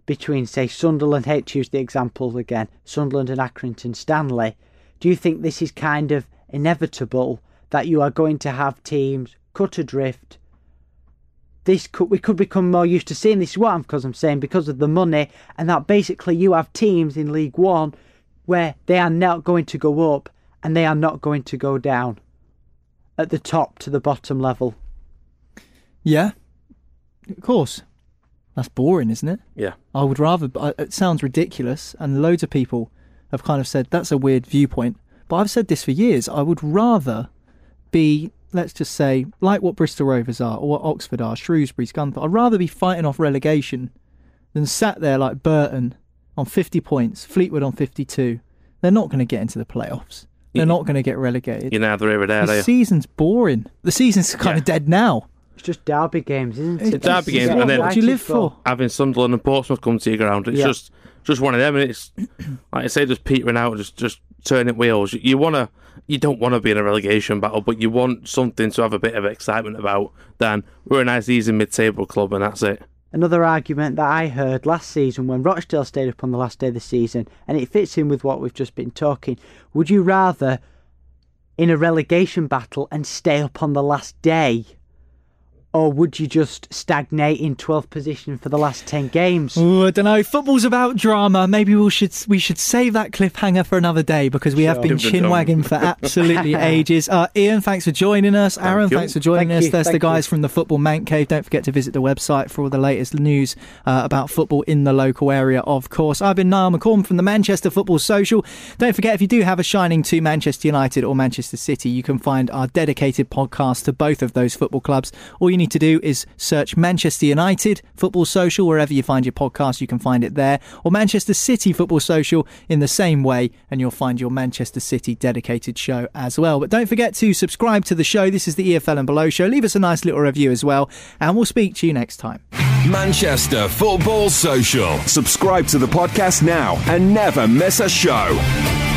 Speaker 6: between, say, Sunderland, to use the example again, Sunderland and Accrington Stanley, do you think this is kind of inevitable that you are going to have teams cut adrift? This could we could become more used to seeing this. Is what I'm because I'm saying because of the money, and that basically you have teams in League One where they are not going to go up, and they are not going to go down at the top to the bottom level.
Speaker 4: Yeah, of course. That's boring, isn't it?
Speaker 5: Yeah.
Speaker 4: I would rather. It sounds ridiculous, and loads of people have kind of said that's a weird viewpoint. But I've said this for years. I would rather be, let's just say, like what Bristol Rovers are, or what Oxford are, Shrewsbury, Scunthorpe. I'd rather be fighting off relegation than sat there like Burton on 50 points, Fleetwood on 52. They're not going to get into the playoffs. They're
Speaker 5: Yeah.
Speaker 4: not going to get relegated.
Speaker 5: You're neither here or there,
Speaker 4: the season's boring. The season's kind of dead now.
Speaker 6: It's just derby games, isn't it?
Speaker 5: It's derby games, and then-
Speaker 6: what
Speaker 4: What do you live for?
Speaker 5: Having Sunderland and Portsmouth come to your ground, it's
Speaker 6: Yeah.
Speaker 5: just just one of them. And it's [CLEARS THROAT] like I say, just petering out, just just turning wheels. You, you wanna, you don't want to be in a relegation battle, but you want something to have a bit of excitement about. Then we're a nice, easy mid-table club, and that's it.
Speaker 6: Another argument that I heard last season when Rochdale stayed up on the last day of the season, and it fits in with what we've just been talking. Would you rather in a relegation battle and stay up on the last day? Or would you just stagnate in 12th position for the last 10 games?
Speaker 4: Ooh, I don't know. Football's about drama. Maybe we should we should save that cliffhanger for another day because we have been
Speaker 5: Different
Speaker 4: chin wagging for absolutely [LAUGHS] ages. Uh, Ian, thanks for joining us. Aaron,
Speaker 5: you.
Speaker 4: thanks for joining
Speaker 6: Thank
Speaker 4: us.
Speaker 6: you,
Speaker 4: There's the guys
Speaker 6: you.
Speaker 4: from the Football Manc Cave. Don't forget to visit the website for all the latest news uh, about football in the local area. Of course, I've been Niall McCaughan from the Manchester Football Social. Don't forget if you do have a shining to Manchester United or Manchester City, you can find our dedicated podcast to both of those football clubs. All you need to do is search Manchester United Football Social wherever you find your podcast. You can find it there, or Manchester City Football Social in the same way, and you'll find your Manchester City dedicated show as well. But don't forget to subscribe to the show. This is the EFL and Below show. Leave us a nice little review as well, and we'll speak to you next time.
Speaker 3: Manchester Football Social. Subscribe to the podcast now and never miss a show.